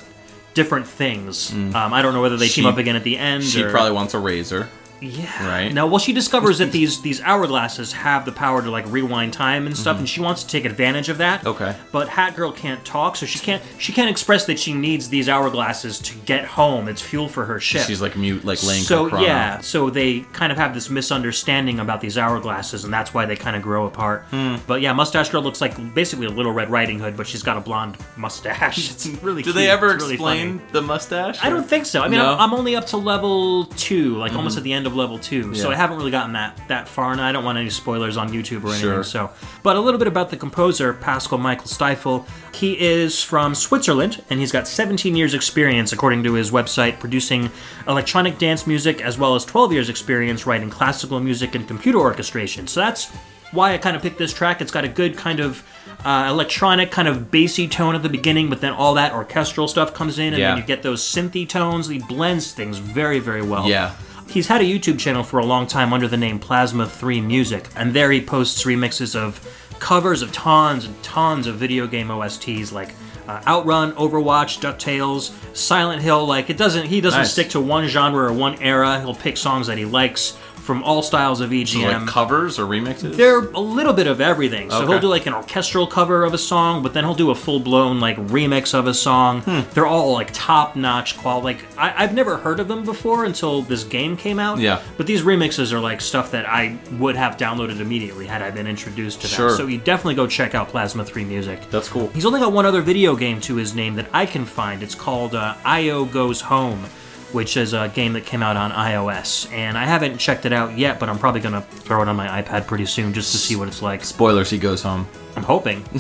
B: different things. Um, I don't know whether they team up again at the end.
A: She
B: or-
A: probably wants a razor.
B: Yeah.
A: Right.
B: No, well, she discovers that these these hourglasses have the power to like rewind time and stuff, and she wants to take advantage of that.
A: Mm-hmm. Okay.
B: But Hat Girl can't talk, so she can't she can't express that she needs these hourglasses to get home. It's fuel for her ship.
A: She's like mute, like laying
B: so yeah, so they kind of have this misunderstanding about these hourglasses, and that's why they kind of grow apart.
A: Hmm.
B: But yeah, Mustache Girl looks like basically a Little Red Riding Hood, but she's got a blonde mustache. [LAUGHS] It's really.
A: Do
B: cute.
A: they ever
B: really
A: explain
B: funny.
A: the mustache?
B: I don't think so. I mean,
A: No?
B: I'm, I'm only up to level two, like almost at the end of of level two, so I haven't really gotten that that far, and I don't want any spoilers on YouTube or anything.
A: Sure.
B: So, but a little bit about the composer, Pascal Michael Stiefel. He is from Switzerland, and he's got 17 years experience, according to his website, producing electronic dance music, as well as 12 years experience writing classical music and computer orchestration. So that's why I kind of picked this track. It's got a good kind of uh, electronic, kind of bassy tone at the beginning, but then all that orchestral stuff comes in, and
A: Yeah.
B: then you get those synthy tones. He blends things very, very well.
A: Yeah.
B: He's had a YouTube channel for a long time under the name Plasma 3 Music, and there he posts remixes of covers of tons and tons of video game OSTs like uh, Outrun, Overwatch, DuckTales, Silent Hill. Like it doesn't he doesn't
A: Nice.
B: stick to one genre or one era. He'll pick songs that he likes from all styles of E EGM.
A: Like covers or remixes?
B: They're a little bit of everything. So
A: Okay.
B: he'll do like an orchestral cover of a song, but then he'll do a full blown like remix of a song.
A: Hmm.
B: They're all like top notch quality. Like I- I've never heard of them before until this game came out.
A: Yeah.
B: But these remixes are like stuff that I would have downloaded immediately had I been introduced to
A: them.
B: Sure. So you definitely go check out Plasma 3 Music.
A: That's cool.
B: He's only got one other video game to his name that I can find. It's called uh, IO Goes Home, which is a game that came out on iOS. And I haven't checked it out yet, but I'm probably going to throw it on my iPad pretty soon just to see what it's like.
A: Spoilers, he goes home.
B: I'm hoping. [LAUGHS]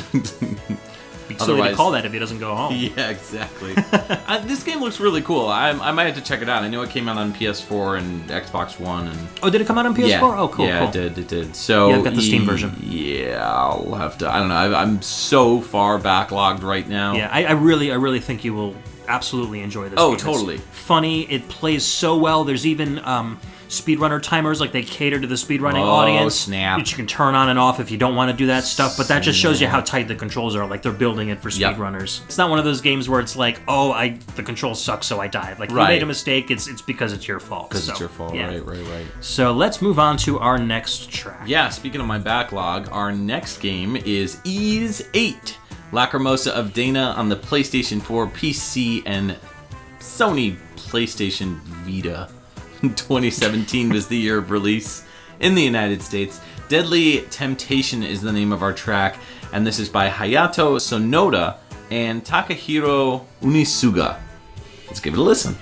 B: Be silly to call that if he doesn't go home. [LAUGHS]
A: Yeah, exactly. [LAUGHS] uh, this game looks really cool. I, I might have to check it out. I know it came out on PS4 and Xbox One and
B: Oh, did it come out on PS4?
A: yeah,
B: oh, cool,
A: yeah,
B: cool.
A: it did, it did. So
B: Yeah, I've got the Steam version.
A: Yeah, I'll have to. I don't know. I, I'm so far backlogged right now.
B: Yeah, I, I really, I really think you will absolutely enjoy this.
A: Oh,
B: game. It's
A: totally.
B: funny. It plays so well. There's even um, speedrunner timers, like they cater to the speedrunning
A: Oh,
B: audience.
A: snap.
B: Which you can turn on and off if you don't want to do that stuff. But that just shows you how tight the controls are. Like they're building it for
A: Yep.
B: speedrunners. It's not one of those games where it's like, oh, I the controls suck, so I died. Like you made a mistake. It's it's because it's your fault.
A: because
B: So,
A: it's your fault.
B: yeah.
A: Right, right, right.
B: So let's move on to our next track.
A: Yeah, speaking of my backlog, our next game is Ys 8. Lacrimosa of Dana on the PlayStation 4, PC, and Sony PlayStation Vita. [LAUGHS] 2017 was the year of release in the United States. Deadly Temptation is the name of our track, and this is by Hayato Sonoda and Takahiro Unisuga. Let's give it a listen.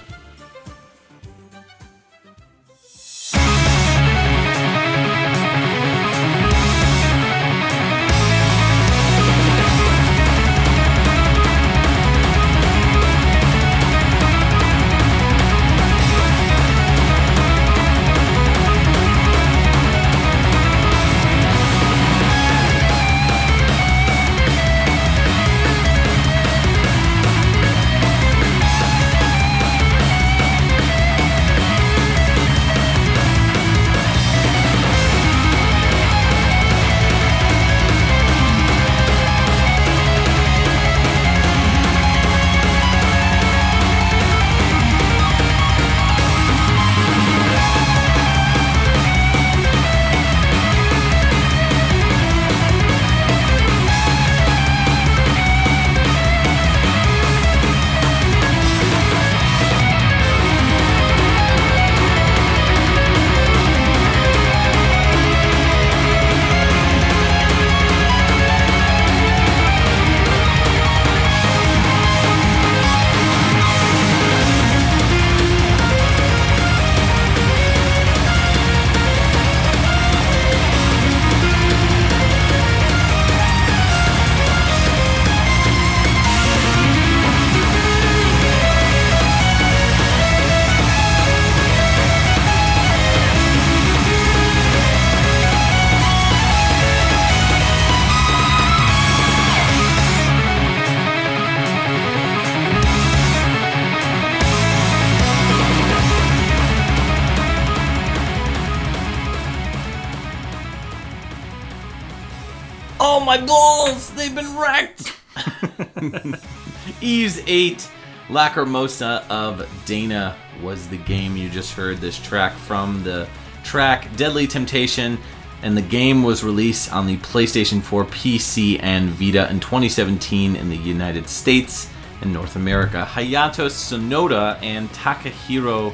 A: 8, Lacrimosa of Dana was the game you just heard this track from. The track Deadly Temptation, and the game was released on the PlayStation 4, PC, and Vita in 2017 in the United States and North America. Hayato Sonoda and Takahiro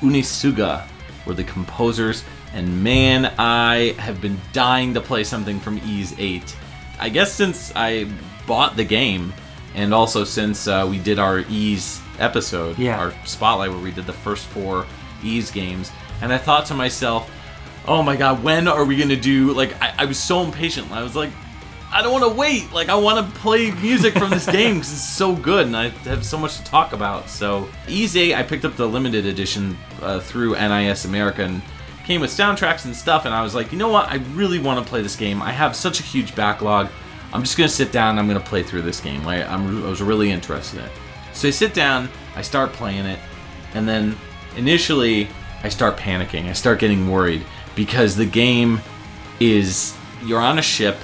A: Unisuga were the composers, and man, I have been dying to play something from Ys 8. I guess since I bought the game, and also since uh, we did our Ys episode,
B: Yeah.
A: our spotlight where we did the first four Ys games, and I thought to myself, "Oh my god, when are we gonna do?" Like, I, I was so impatient. I was like, "I don't want to wait. Like, I want to play music from this [LAUGHS] game because it's so good, and I have so much to talk about." So, 8, I picked up the limited edition uh, through NIS America and came with soundtracks and stuff. And I was like, you know what? I really want to play this game. I have such a huge backlog. I'm just gonna sit down. and I'm gonna play through this game. I, I'm, I was really interested in it. So I sit down. I start playing it, and then initially I start panicking. I start getting worried because the game is you're on a ship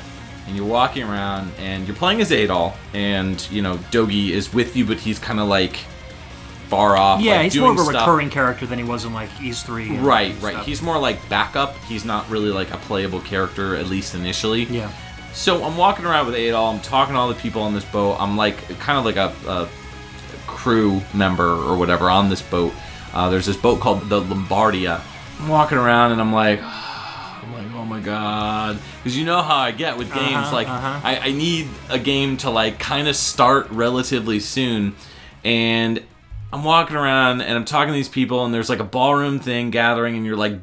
A: and you're walking around and you're playing as Adol and you know Dogi is with you, but he's kind of like far off.
B: Yeah,
A: like,
B: he's more of a
A: stuff.
B: recurring character than he was in like Ys Three.
A: Right, right.
B: stuff.
A: He's more like backup. He's not really like a playable character, at least initially.
B: yeah.
A: So I'm walking around with Adol. I'm talking to all the people on this boat. I'm like kind of like a, a crew member or whatever on this boat. Uh, there's this boat called the Lombardia. I'm walking around and I'm like, [SIGHS] I'm like, oh my god, because you know how I get with games.
B: Uh-huh,
A: like
B: uh-huh.
A: I, I need a game to like kind of start relatively soon, and I'm walking around and I'm talking to these people, and there's like a ballroom thing gathering, and you're like,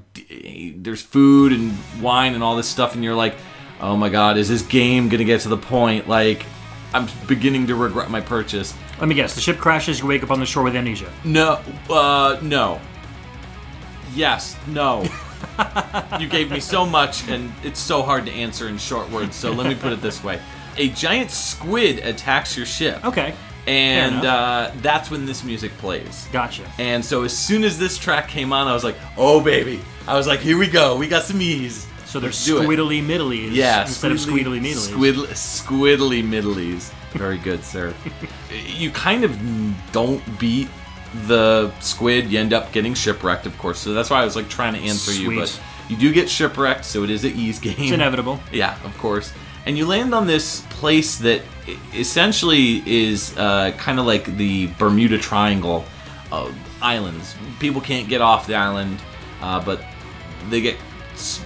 A: there's food and wine and all this stuff, and you're like, oh my god, is this game gonna get to the point? Like, I'm beginning to regret my purchase.
B: Let me guess. The ship crashes. You wake up on the shore with amnesia.
A: No, uh, no. Yes, no. [LAUGHS] you gave me so much, and it's so hard to answer in short words, so let me put it this way. A giant squid attacks your ship.
B: Okay.
A: And uh, that's when this music plays.
B: Gotcha.
A: And so as soon as this track came on, I was like, oh, baby. I was like, here we go. We got some Ys.
B: So they're squiddly middlies
A: Yeah,
B: instead of squeedly needlies.
A: Squid, squiddly middlies. Very good, sir. [LAUGHS] you kind of don't beat the squid. You end up getting shipwrecked, of course. So that's why I was like trying to answer you. But you do get shipwrecked, so it is an Ys game.
B: It's inevitable. [LAUGHS]
A: Yeah, of course. And you land on this place that essentially is uh, kind of like the Bermuda Triangle of islands. People can't get off the island, uh, but they get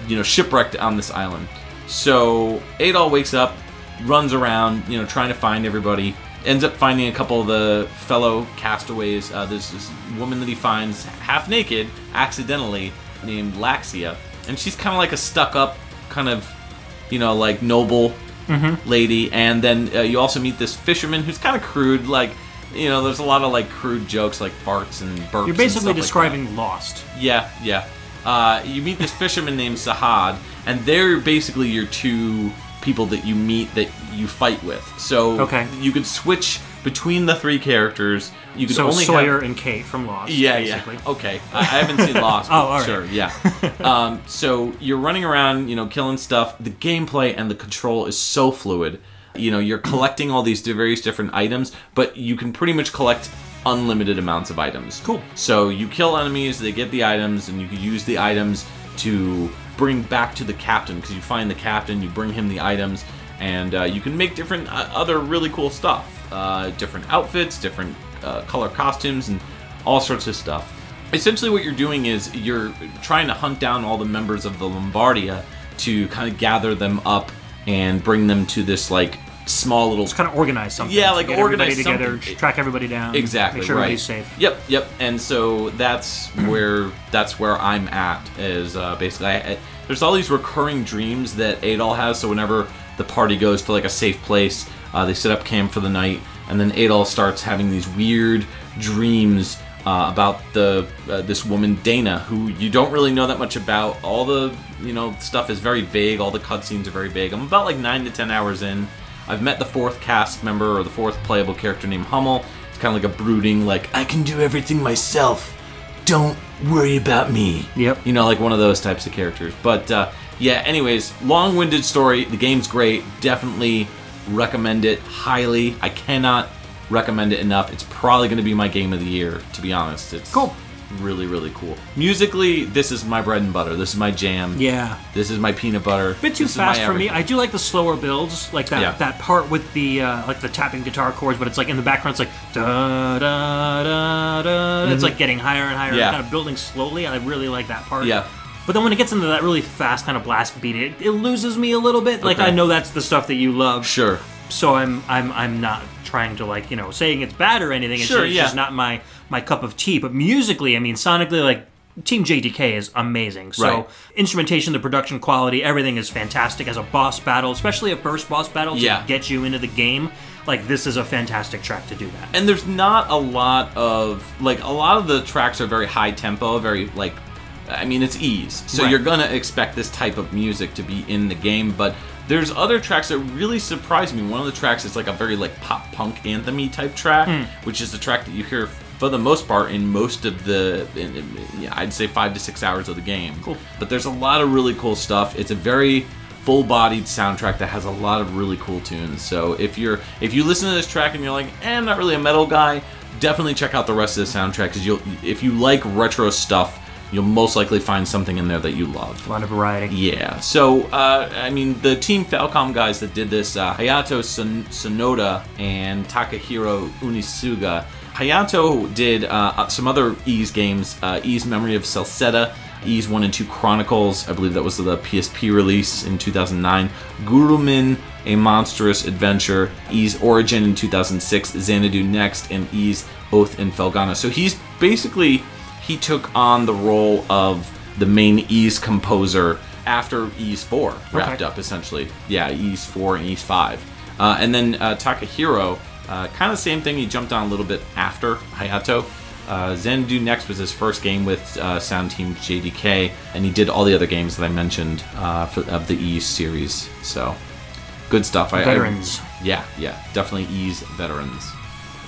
A: you know shipwrecked on this island. So Adol wakes up, runs around, you know, trying to find everybody. Ends up finding a couple of the fellow castaways. Uh, there's this woman that he finds half naked, accidentally, named Laxia, and she's kind of like a stuck-up, kind of, you know, like noble lady. And then uh, you also meet this fisherman who's kind of crude, like. You know, there's a lot of like crude jokes like farts and burps.
B: You're
A: and
B: basically
A: stuff like
B: describing Lost.
A: Yeah, yeah. Uh, you meet this fisherman named Sahad, and they're basically your two people that you meet that you fight with. So
B: Okay.
A: you could switch between the three characters. You could
B: So
A: only
B: Sawyer
A: have,
B: and Kate from Lost.
A: yeah,
B: basically.
A: yeah. Okay, I, I haven't seen [LAUGHS] Lost.
B: Oh,
A: but
B: all right.
A: sure, yeah. [LAUGHS] um, so you're running around, you know, killing stuff. The gameplay and the control is so fluid. You know, you're collecting all these various different items, but you can pretty much collect unlimited amounts of items.
B: Cool.
A: So you kill enemies, they get the items, and you can use the items to bring back to the captain because you find the captain, you bring him the items, and uh, you can make different uh, other really cool stuff, uh, different outfits, different uh, color costumes, and all sorts of stuff. Essentially, what you're doing is you're trying to hunt down all the members of the Lombardia to kind of gather them up and bring them to this like small little
B: Just kind of organize something.
A: Yeah,
B: to
A: like
B: everybody
A: organize
B: together,
A: something.
B: track everybody down.
A: exactly
B: Make sure
A: right.
B: everybody's safe.
A: Yep, yep. And so that's where that's where I'm at. Is uh, basically I, I- there's all these recurring dreams that Adol has. So whenever the party goes to like a safe place, uh, they set up camp for the night, and then Adol starts having these weird dreams. Uh, about the uh, this woman Dana, who you don't really know that much about. All the you know stuff is very vague. All the cutscenes are very vague. I'm about like nine to ten hours in. I've met the fourth cast member or the fourth playable character named Hummel. It's kind of like a brooding, like I can do everything myself. Don't worry about me.
B: Yep.
A: You know, like one of those types of characters. But uh, yeah. Anyways, long-winded story. The game's great. Definitely recommend it highly. I cannot recommend it enough. It's probably going to be my game of the year. To be honest, it's
B: Cool.
A: Really, really cool. Musically, this is my bread and butter. This is my jam.
B: Yeah.
A: This is my peanut butter.
B: bit too
A: This is my
B: fast for me.
A: everything.
B: I do like the slower builds, like that
A: Yeah.
B: that part with the uh, like the tapping guitar chords, but it's like in the background, it's like da da da da. It's like getting higher and higher,
A: Mm-hmm. Yeah.
B: kind of building slowly. I really like that part.
A: Yeah.
B: But then when it gets into that really fast kind of blast beat, it, it loses me a little bit. Like
A: Okay.
B: I know that's the stuff that you love,
A: Sure.
B: so I'm I'm I'm not trying to like you know saying it's bad or anything. It's,
A: Sure,
B: just, it's
A: yeah.
B: just not my my cup of tea. But musically, I mean, sonically, like Team JDK is amazing. So
A: Right.
B: instrumentation, the production quality, everything is fantastic. As a boss battle, especially a first boss battle to
A: Yeah.
B: get you into the game, like this is a fantastic track to do that.
A: and there's not a lot of like a lot of the tracks are very high tempo very like i mean it's Ys so
B: Right.
A: you're gonna expect this type of music to be in the game but there's other tracks that really surprised me one of the tracks is like a very like pop punk anthemy type track
B: Hmm.
A: which is the track that you hear for the most part in most of the in, in- yeah, i'd say five to six hours of the game
B: Cool.
A: but there's a lot of really cool stuff it's a very full-bodied soundtrack that has a lot of really cool tunes so if you're if you listen to this track and you're like eh, i'm not really a metal guy definitely check out the rest of the soundtrack because you'll if you like retro stuff you'll most likely find something in there that you love
B: A lot of variety.
A: yeah. So, uh, I mean, the Team Falcom guys that did this, uh, Hayato Son- Sonoda and Takahiro Unisuga. Hayato did uh, some other Ys games, uh, Ys Memory of Celceta, Ys 1 and 2 Chronicles, I believe that was the PSP release in 2009, Gurumin, A Monstrous Adventure, Ys Origin in 2006, Xanadu Next, and Ys Oath in Felgana. So he's basically he took on the role of the main Ys composer after Ys 4 wrapped
B: Okay.
A: up, essentially. Yeah, Ys 4 and Ys 5. Uh, and then uh, Takahiro, uh, kind of the same thing, he jumped on a little bit after Hayato. Uh, Xanadu Next was his first game with uh, Sound Team JDK, and he did all the other games that I mentioned uh, for, of the Ys series. So, good stuff. I- I-
B: Veterans.
A: yeah, yeah, definitely Ys veterans.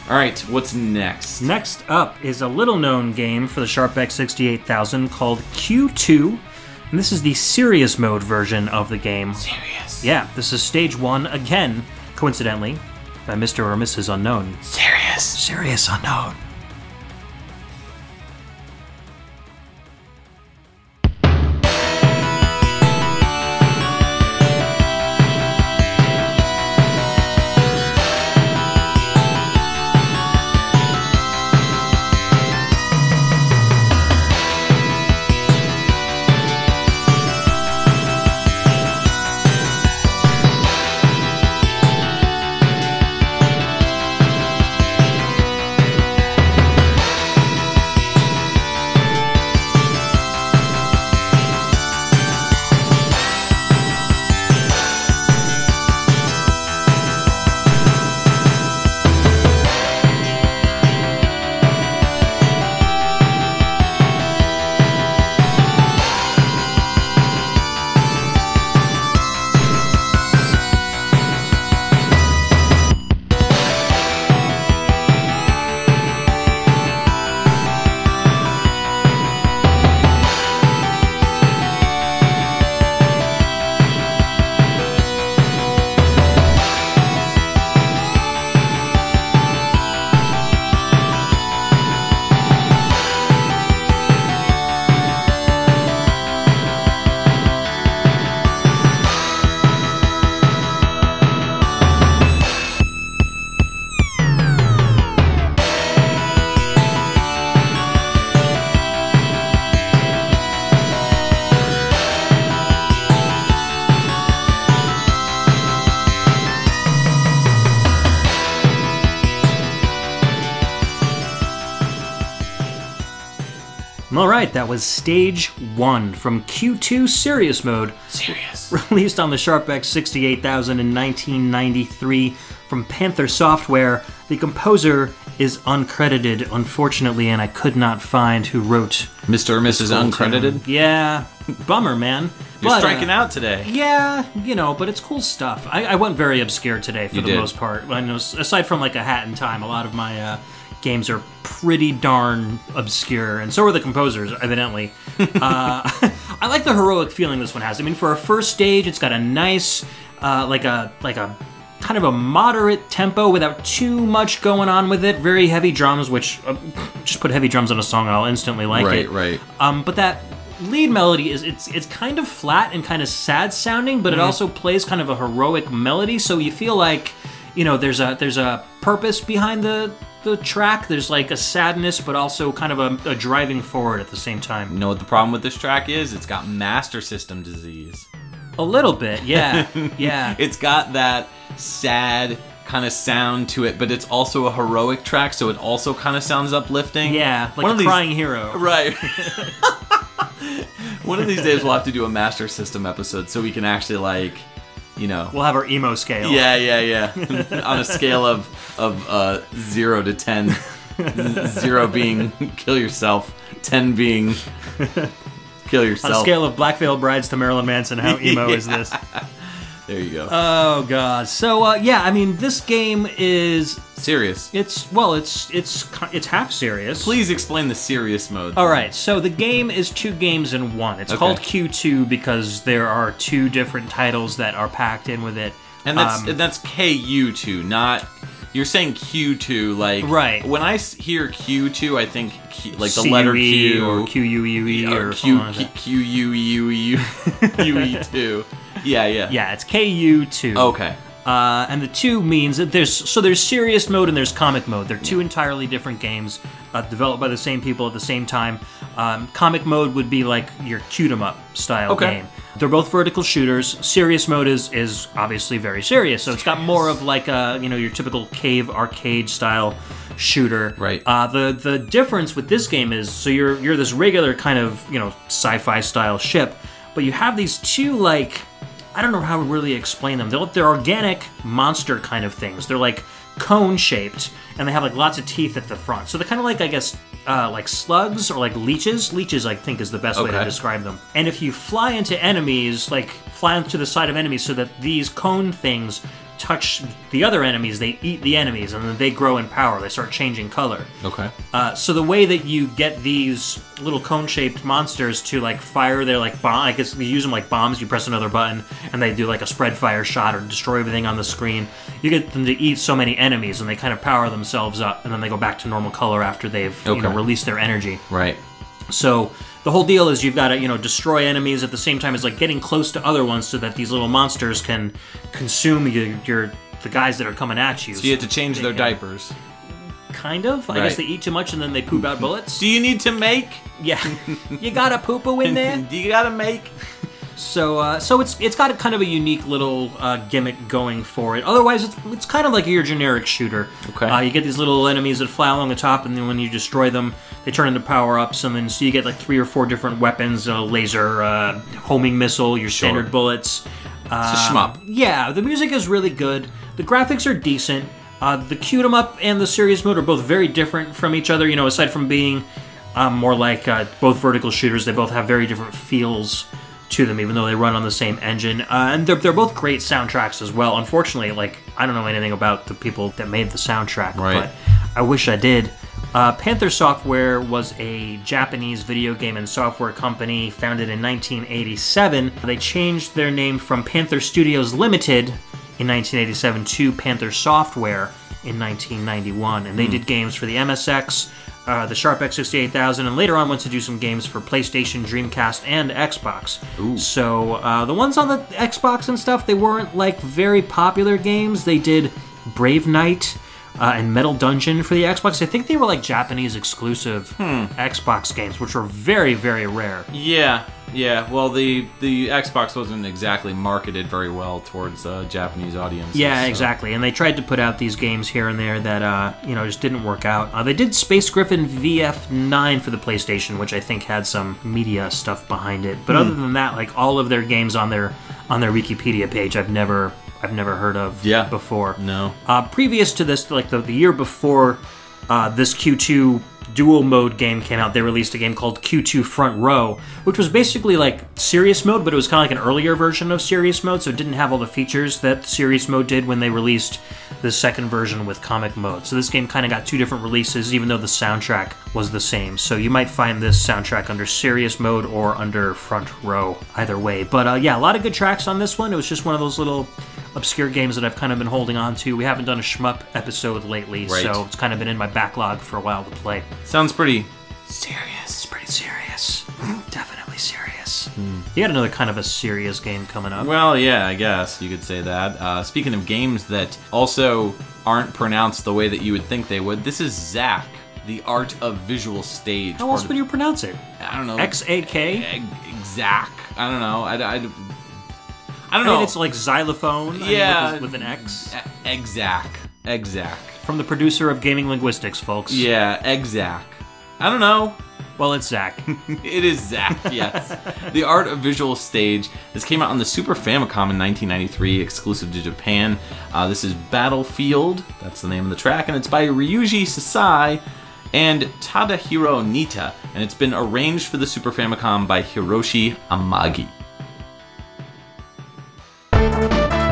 A: All right, what's next?
B: Next up is a little known game for the Sharp X68000 called Q2, and this is the serious mode version of the game.
A: Serious.
B: Yeah, this is stage one, again, coincidentally, by Mr. or Mrs. Unknown.
A: Serious.
B: Serious Unknown. Was stage one from Q2 Serious Mode,
A: Serious. [LAUGHS]
B: released on the Sharp X68000 in 1993 from Panther Software. The composer is uncredited, unfortunately, and I could not find who wrote.
A: Mr. or Mrs. Uncredited.
B: tune. Yeah, bummer, man.
A: You're
B: But, uh,
A: striking out today.
B: Yeah, you know, but it's cool stuff. I, I went very obscure today for
A: You
B: the
A: did.
B: most part. I know, aside from like a hat in time, a lot of my uh, games are pretty darn obscure, and so are the composers, evidently. [LAUGHS] uh, [LAUGHS] I like the heroic feeling this one has. I mean, for a first stage, it's got a nice, uh, like a like a kind of a moderate tempo without too much going on with it. Very heavy drums, which uh, just put heavy drums on a song and I'll instantly like
A: Right,
B: it.
A: right.
B: Um, but that lead melody is it's it's kind of flat and kind of sad sounding, but it also plays kind of a heroic melody, so you feel like you know there's a there's a purpose behind the the track. There's like a sadness, but also kind of a, a driving forward at the same time.
A: You know what the problem with this track is? It's got Master System disease.
B: A little bit, yeah, [LAUGHS] yeah.
A: It's got that sad kind of sound to it, but it's also a heroic track, so it also kind of sounds uplifting.
B: Yeah, like
A: One
B: a
A: of these-
B: crying hero.
A: Right. [LAUGHS] [LAUGHS] One of these days we'll have to do a Master System episode so we can actually like, you know.
B: We'll have our emo scale.
A: Yeah, yeah, yeah. [LAUGHS] On a scale of of uh, zero to ten, [LAUGHS] zero being kill yourself, ten being kill yourself.
B: On a scale of Black Veil Brides to Marilyn Manson, how [LAUGHS] emo is this?
A: There you go.
B: Oh god. So uh, yeah, I mean, this game is
A: Serious.
B: it's well, it's it's it's half serious.
A: Please explain the serious mode.
B: All right, so the game is two games in one. It's
A: Okay.
B: called Q2 because there are two different titles that are packed in with it.
A: And that's
B: Um,
A: and that's KU two, not. You're saying Q two, like
B: Right.
A: When I hear Q two, I think Q, like the letter Q
B: or QUUE
A: or
B: or
A: Q
B: something like that.
A: Q U U U U E two. [LAUGHS] Yeah, yeah.
B: Yeah, it's KU2.
A: Okay.
B: Uh, and the two means that there's so there's serious mode and there's comic mode. They're two entirely different games, uh, developed by the same people at the same time. Um, comic mode would be like your shoot 'em up style
A: Okay.
B: game. They're both vertical shooters. Serious mode is is obviously very serious, so it's got more of like a you know your typical cave arcade style shooter.
A: Right.
B: Uh, the the difference with this game is so you're you're this regular kind of you know sci-fi style ship, but you have these two like I don't know how to really explain them. They're, they're organic monster kind of things. They're like cone shaped, and they have like lots of teeth at the front. So they're kind of like I guess uh, like slugs or like leeches. Leeches, I think, is the best way to describe them. And if you fly into enemies, like fly into the side of enemies, so that these cone things touch the other enemies, they eat the enemies, and then they grow in power. They start changing color.
A: Okay.
B: Uh, so the way that you get these little cone-shaped monsters to like fire their like bomb, I guess you use them like bombs. You press another button and they do like a spread fire shot or destroy everything on the screen. You get them to eat so many enemies and they kind of power themselves up, and then they go back to normal color after they've you know
A: Okay.
B: released their energy.
A: Right.
B: So the whole deal is you've got to you know destroy enemies at the same time as like getting close to other ones so that these little monsters can consume your, your the guys that are coming at you.
A: So you have to change their diapers.
B: kind of. I
A: Right.
B: guess they eat too much and then they poop out [LAUGHS] bullets.
A: Do you need to make?
B: Yeah, you got a poo poo in [LAUGHS] there.
A: Do you gotta make?
B: So, uh, so it's it's got a kind of a unique little uh, gimmick going for it. Otherwise, it's it's kind of like your generic shooter.
A: Okay.
B: Uh, you get these little enemies that fly along the top, and then when you destroy them, they turn into power ups, and then so you get like three or four different weapons: a laser, uh, homing missile, your standard bullets.
A: It's a
B: Um,
A: shmup.
B: Yeah, the music is really good. The graphics are decent. Uh, the cute 'em up and the serious mode are both very different from each other. You know, aside from being um, more like uh, both vertical shooters, they both have very different feels to them, even though they run on the same engine. Uh, and they're, they're both great soundtracks as well. Unfortunately, like I don't know anything about the people that made the soundtrack,
A: Right.
B: but I wish I did. Uh, Panther Software was a Japanese video game and software company founded in 1987. They changed their name from Panther Studios Limited in 1987 to Panther Software in 1991, and they did games for the MSX, uh, the Sharp X68000, and later on went to do some games for PlayStation, Dreamcast, and Xbox. So uh, the ones on the Xbox and stuff, they weren't like very popular games. They did Brave Knight uh, and Metal Dungeon for the Xbox. I think they were like Japanese exclusive Xbox games, which were very, very rare.
A: Yeah, yeah. Well, the the Xbox wasn't exactly marketed very well towards uh, Japanese audiences.
B: Yeah,
A: so-
B: exactly. And they tried to put out these games here and there that uh, you know just didn't work out. Uh, they did Space Griffin VF9 for the PlayStation, which I think had some media stuff behind it.
A: Hmm.
B: But other than that, like all of their games on their on their Wikipedia page, I've never I've never heard of
A: Yeah.
B: before.
A: No.
B: Uh, previous to this, like the, the year before uh, this Q2 dual mode game came out, they released a game called Q2 Front Row, which was basically like serious mode, but it was kind of like an earlier version of serious mode, so it didn't have all the features that serious mode did when they released the second version with comic mode. So this game kind of got two different releases, even though the soundtrack was the same. So you might find this soundtrack under serious mode or under front row, either way. But uh, yeah, a lot of good tracks on this one. It was just one of those little obscure games that I've kind of been holding on to. We haven't done a shmup episode lately,
A: Right.
B: so it's kind of been in my backlog for a while to play.
A: Sounds pretty.
B: Serious. It's pretty serious. Definitely serious. You got another kind of a serious game coming up.
A: Well, yeah, I guess you could say that. Uh, speaking of games that also aren't pronounced the way that you would think they would, this is Xak, the art of visual stage.
B: How else would you pronounce it?
A: I don't know.
B: X A K?
A: Zack. I don't know. I, I, I don't
B: I
A: know.
B: mean, it's like xylophone. I mean,
A: Yeah.
B: with, with an X.
A: Exact. Exact.
B: From the producer of Gaming Linguistics, folks.
A: Yeah, exact. I don't know.
B: Well, it's Zach. [LAUGHS]
A: It is Zack, [LAUGHS] yes. the Art of Visual Stage. This came out on the Super Famicom in 1993, exclusive to Japan. Uh, this is Battlefield, that's the name of the track, and it's by Ryuji Sasai and Tadahiro Nitta, and it's been arranged for the Super Famicom by Hiroshi Amagi. All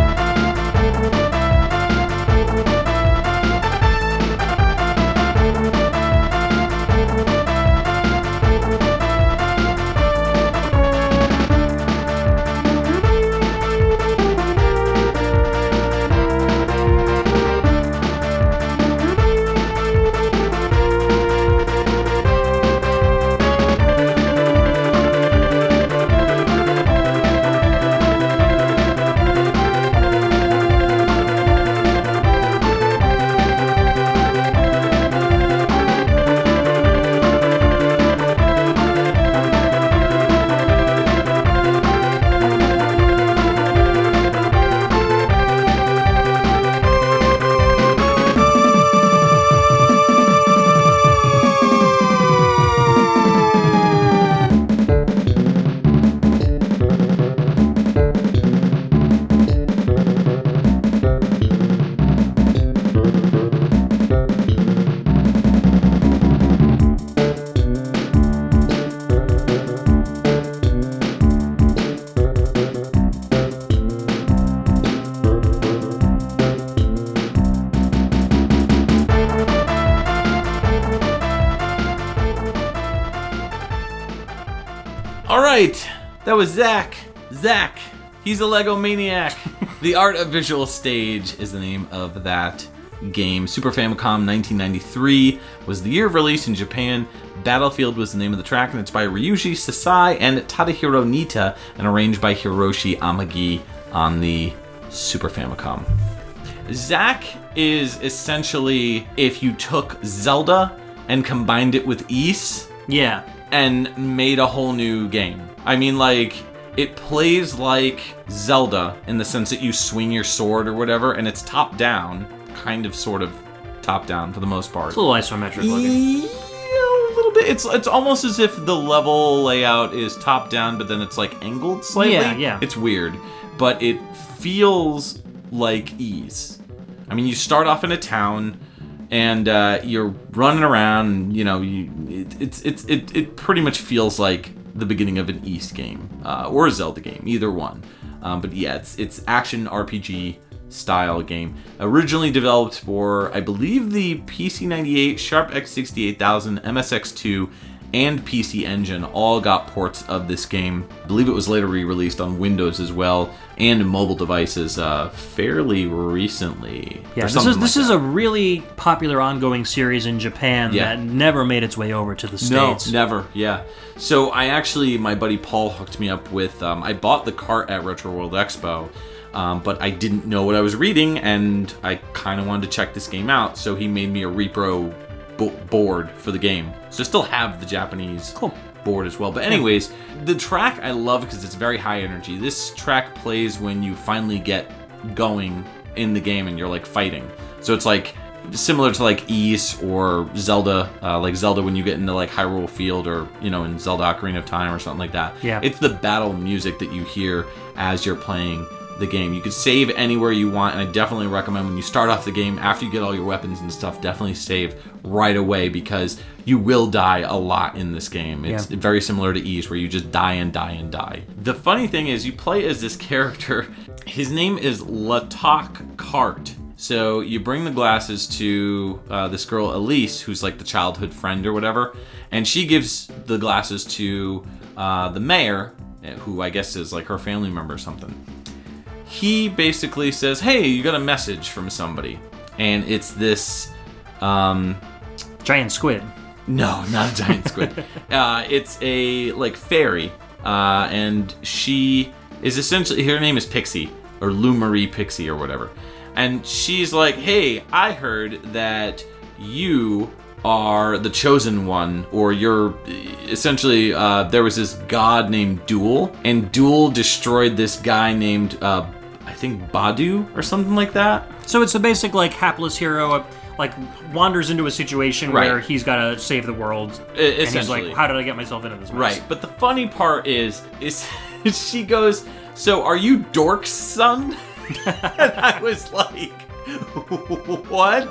A: right, that was Zach. Zach, he's a Lego maniac. [LAUGHS] the Art of Visual Stage is the name of that game. Super Famicom 1993 was the year of release in Japan. Battlefield was the name of the track, and it's by Ryuji Sasai and Tadahiro Nitta, and arranged by Hiroshi Amagi on the Super Famicom. Xak is essentially if you took Zelda and combined it with Ys
B: yeah.
A: And made a whole new game. I mean, like, it plays like Zelda in the sense that you swing your sword or whatever, and it's top down, kind of, sort of top down for the most part.
B: It's a little isometric looking.
A: Yeah, a little bit. It's it's almost as if the level layout is top down, but then it's like angled slightly.
B: Yeah, yeah.
A: It's weird, but it feels like Ys. I mean, you start off in a town, and uh, you're running around. And, you know, you it, it's it's it it pretty much feels like the beginning of an Ys game uh, or a Zelda game, either one. Um, but yeah, it's it's action RPG style game. Originally developed for, I believe, the PC98, Sharp X68000, MSX2, and PC Engine all got ports of this game. I believe it was later re-released on Windows as well and mobile devices uh, fairly recently.
B: Yeah, this is this
A: like
B: is
A: that.
B: a really popular ongoing series in Japan
A: Yeah.
B: that never made its way over to the states.
A: No, never. Yeah. So I actually, my buddy Paul hooked me up with. Um, I bought the cart at Retro World Expo, um, but I didn't know what I was reading, and I kind of wanted to check this game out. So he made me a repro bo- board for the game. So I still have the Japanese
B: Cool.
A: board as well. But anyways, the track I love because it's very high energy. This track plays when you finally get going in the game and you're like fighting. So it's like similar to like Ys or Zelda, uh, like Zelda when you get into like Hyrule Field or you know in Zelda Ocarina of Time or something like that.
B: Yeah.
A: it's the battle music that you hear as you're playing the game. You could save anywhere you want, and I definitely recommend when you start off the game after you get all your weapons and stuff, definitely save right away because you will die a lot in this game. It's
B: Yeah.
A: very similar to Ys where you just die and die and die. The funny thing is you play as this character. [LAUGHS] His name is Latok Cart. So you bring the glasses to uh, this girl Elise, who's like the childhood friend or whatever, and she gives the glasses to uh, the mayor, eh, who I guess is like her family member or something he basically says, "Hey, you got a message from somebody," and it's this. Um,
B: Giant squid.
A: no, not a giant squid. [LAUGHS] uh, it's a like fairy, uh, and she is essentially her name is Pixie or Lou Marie Pixie or whatever, and she's like, "Hey, I heard that you." Are the chosen one, or you're essentially uh, there was this god named Duel, and Duel destroyed this guy named uh, I think Badu or something like that.
B: So it's a basic like hapless hero, uh, like wanders into a situation
A: Right.
B: where he's got to save the world,
A: E-
B: and he's like, "How did I get myself into this?" Mess?
A: Right, but the funny part is, is [LAUGHS] she goes, "So are you Dork's son?" [LAUGHS] and I was like, [LAUGHS] "What?"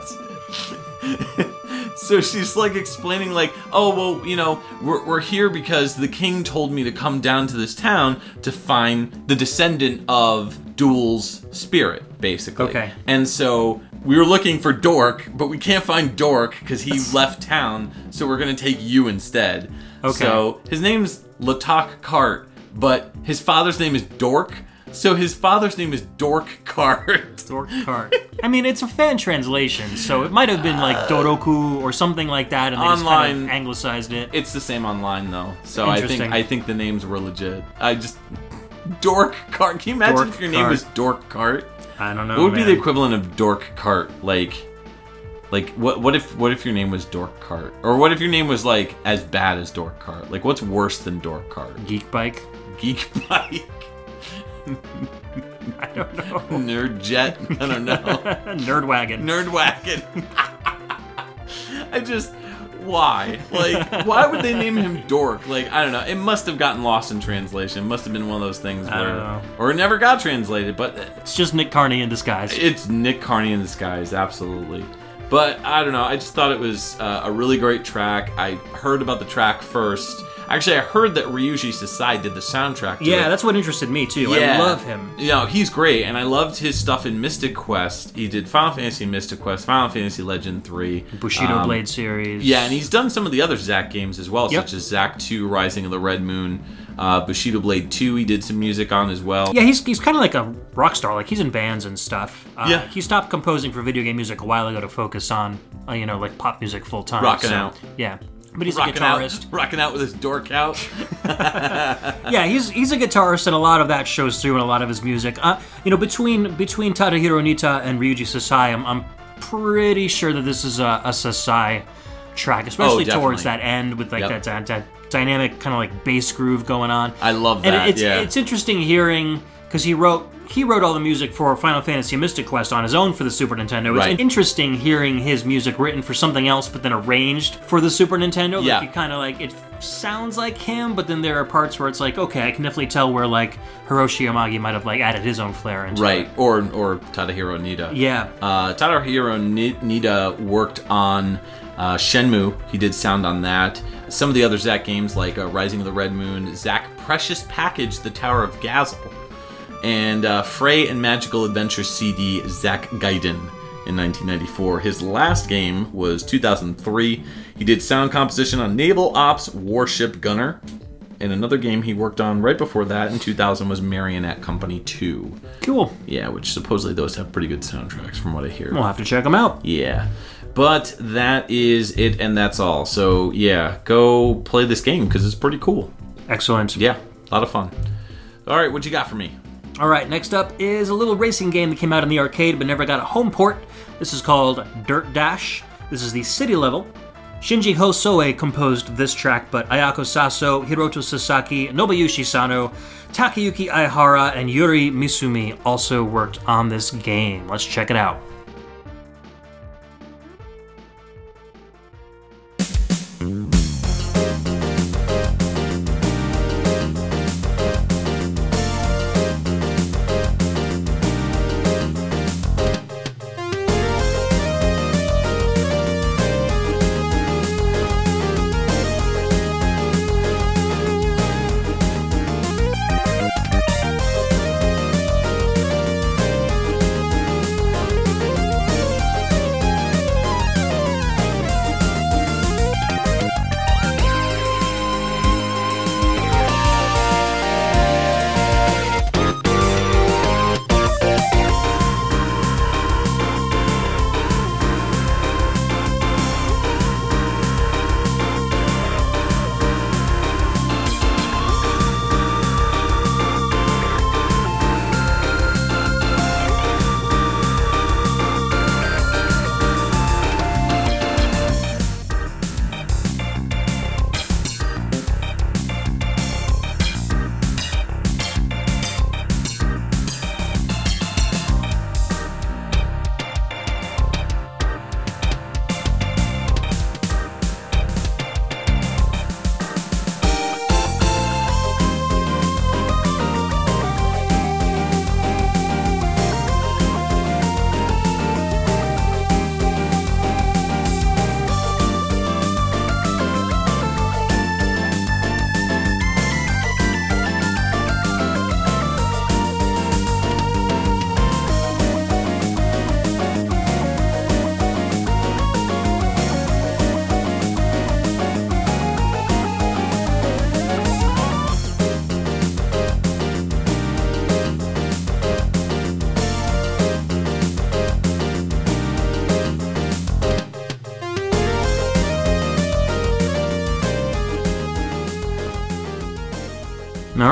A: So she's like explaining, like, "Oh well, you know, we're we're here because the king told me to come down to this town to find the descendant of Duel's spirit, basically."
B: Okay.
A: And so we were looking for Dork, but we can't find Dork because he left town. So we're gonna take you instead.
B: Okay.
A: So his name's Latak Cart, but his father's name is Dork. So his father's name is Dork Cart. [LAUGHS]
B: Dork cart. I mean, it's a fan translation, so it might have been like Doroku or something like that, and they just kind
A: Online-
B: of anglicized it.
A: It's the same online though, so I think
B: Interesting.
A: I think the names were legit. I just Dork Cart. Can you imagine
B: Dork
A: if your name
B: Cart.
A: was Dork Cart?
B: I don't know.
A: What would be
B: man.
A: the equivalent of Dork Cart? Like, like what? What if? What if your name was Dork Cart? Or what if your name was like as bad as Dork Cart? Like, what's worse than Dork Cart?
B: Geek Bike?
A: Geek [LAUGHS] Bike, [LAUGHS]
B: I don't know.
A: Nerd Jet. I don't know. [LAUGHS]
B: Nerd Wagon.
A: Nerd Wagon. [LAUGHS] I just. Why? Like, why would they name him Dork? Like, I don't know. It must have gotten lost in translation. It must have been one of those things
B: I
A: where,
B: don't know.
A: or it never got translated. But
B: It's just Nick Carney in disguise.
A: It's Nick Carney in disguise, absolutely. But I don't know. I just thought it was uh, a really great track. I heard about the track first. Actually, I heard that Ryuji Sasai did the soundtrack. To
B: yeah,
A: it.
B: that's what interested me too. I love him.
A: You know, he's great, and I loved his stuff in Mystic Quest. He did Final Fantasy Mystic Quest, Final Fantasy Legend 3.
B: Bushido
A: um,
B: Blade series.
A: Yeah, and he's done some of the other Xak games as well,
B: Yep.
A: such as Xak 2, Rising of the Red Moon, uh, Bushido Blade 2, he did some music on as well.
B: Yeah, he's, he's kind of like a rock star. Like he's in bands and stuff. Uh,
A: Yeah.
B: He stopped composing for video game music a while ago to focus on, uh, you know, like pop music full time.
A: Rocking
B: so,
A: out.
B: Yeah, but he's
A: Rocking
B: a guitarist.
A: out, rocking out with his dork out. [LAUGHS]
B: Yeah, he's he's a guitarist, and a lot of that shows through in a lot of his music. Uh, you know, between between Tadahiro Nitta and Ryuji Sasai, I'm, I'm pretty sure that this is a, a Sasai track, especially towards
A: Oh, definitely.
B: that end with like
A: Yep.
B: that, that dynamic kind of like bass groove going on.
A: I love
B: and
A: that,
B: it's
A: yeah.
B: it's interesting hearing because he wrote he wrote all the music for Final Fantasy Mystic Quest on his own for the Super Nintendo. It's
A: Right.
B: interesting hearing his music written for something else, but then arranged for the Super Nintendo.
A: Yeah.
B: Like it kind of like it sounds like him, but then there are parts where it's like, okay, I can definitely tell where like Hiroshi Yamagi might have like added his own flair into
A: right,
B: it.
A: Right, or or Tadahiro Nitta.
B: Yeah.
A: Uh, Tadahiro Ni- Nitta worked on uh, Shenmue. He did sound on that. Some of the other Xak games like uh, Rising of the Red Moon, Xak Precious Package, The Tower of Gazel, and uh, Fray and Magical Adventure CD, Xak Gaiden in 1994. His last game was 2003. He did sound composition on Naval Ops Warship Gunner. And another game he worked on right before that in 2000 was Marionette Company 2.
B: Cool.
A: Yeah, which supposedly those have pretty good soundtracks from what I hear.
B: We'll have to check them out.
A: Yeah. But that is it, and that's all. So, yeah, go play this game because it's pretty cool.
B: Excellent.
A: Yeah, a lot of fun. All right, what you got for me?
B: All right, next up is a little racing game that came out in the arcade but never got a home port. This is called Dirt Dash. This is the city level. Shinji Hosoe composed this track, but Ayako Saso, Hiroto Sasaki, Nobuyoshi Sano, Takayuki Aihara, and Yuri Misumi also worked on this game. Let's check it out.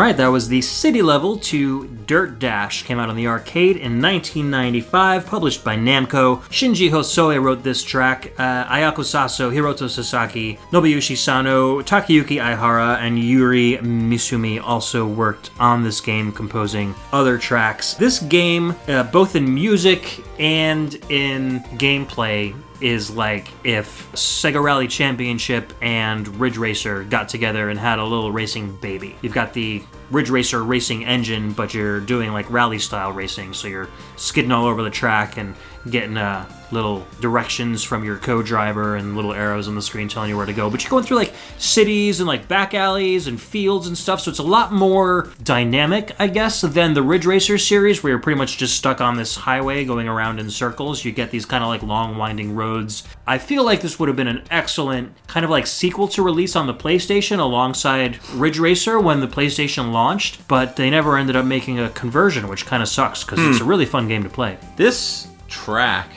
B: Right, that was the city level to Dirt Dash. Came out on the arcade in 1995, published by Namco. Shinji Hosoe wrote this track. Uh, Ayako Saso, Hiroto Sasaki, Nobuyoshi Sano, Takayuki Aihara, and Yuri Misumi also worked on this game, composing other tracks. This game, uh, both in music and in gameplay, is like if Sega Rally Championship and Ridge Racer got together and had a little racing baby. You've got the Ridge Racer racing engine, but you're doing like rally style racing, so you're skidding all over the track and getting uh, little directions from your co-driver and little arrows on the screen telling you where to go. But you're going through like cities and like back alleys and fields and stuff, so it's a lot more dynamic, I guess, than the Ridge Racer series, where you're pretty much just stuck on this highway going around in circles. You get these kind of like long winding roads. I feel like this would have been an excellent kind of like sequel to release on the PlayStation alongside Ridge Racer when the PlayStation launched, but they never ended up making a conversion, which kind of sucks because it's a really fun game to play.
A: This track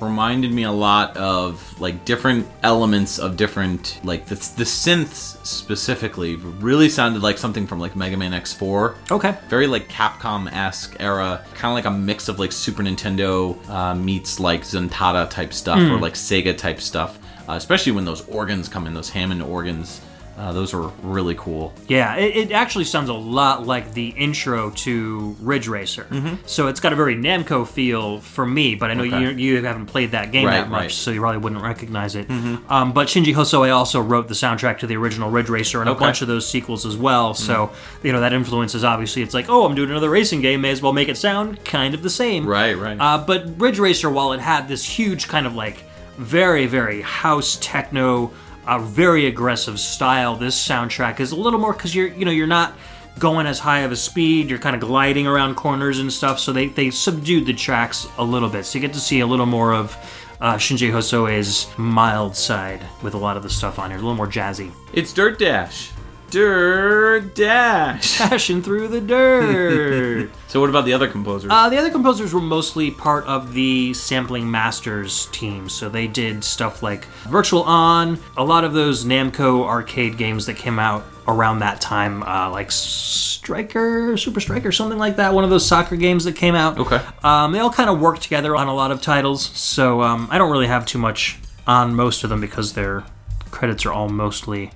A: reminded me a lot of like different elements of different like the, the synths specifically really sounded like something from like Mega Man X4.
B: Okay.
A: Very like Capcom-esque era, kind of like a mix of like Super Nintendo uh, meets like Zuntata type stuff or like Sega type stuff. Uh, especially when those organs come in, those Hammond organs. Uh, those are really cool.
B: Yeah, it, it actually sounds a lot like the intro to Ridge Racer. So it's got a very Namco feel for me, but I know
A: Okay.
B: you, you haven't played that game
A: Right,
B: that much,
A: right.
B: so you probably wouldn't recognize it. Um, but Shinji Hosoe also wrote the soundtrack to the original Ridge Racer and a bunch of those sequels as well. So, you know, that influence is obviously, it's like, oh, I'm doing another racing game, may as well make it sound kind of the same.
A: Right, right.
B: Uh, but Ridge Racer, while it had this huge kind of like very, very house techno, uh, very aggressive style, this soundtrack is a little more because you're, you know, you're not going as high of a speed. You're kind of gliding around corners and stuff. So they they subdued the tracks a little bit, so you get to see a little more of. Uh, Shinji Hosoe's mild side with a lot of the stuff on here, a little more jazzy.
A: it's Dirt Dash. Dirt Dash. [LAUGHS]
B: Dashing through the dirt. [LAUGHS]
A: so what about the other composers?
B: Uh, the other composers were mostly part of the Sampling Masters team, so they did stuff like Virtual On, a lot of those Namco arcade games that came out around that time, uh, like Striker, Super Striker, something like that. One of those soccer games that came out.
A: Okay.
B: Um, they all kind of worked together on a lot of titles, so um, I don't really have too much on most of them because their credits are all mostly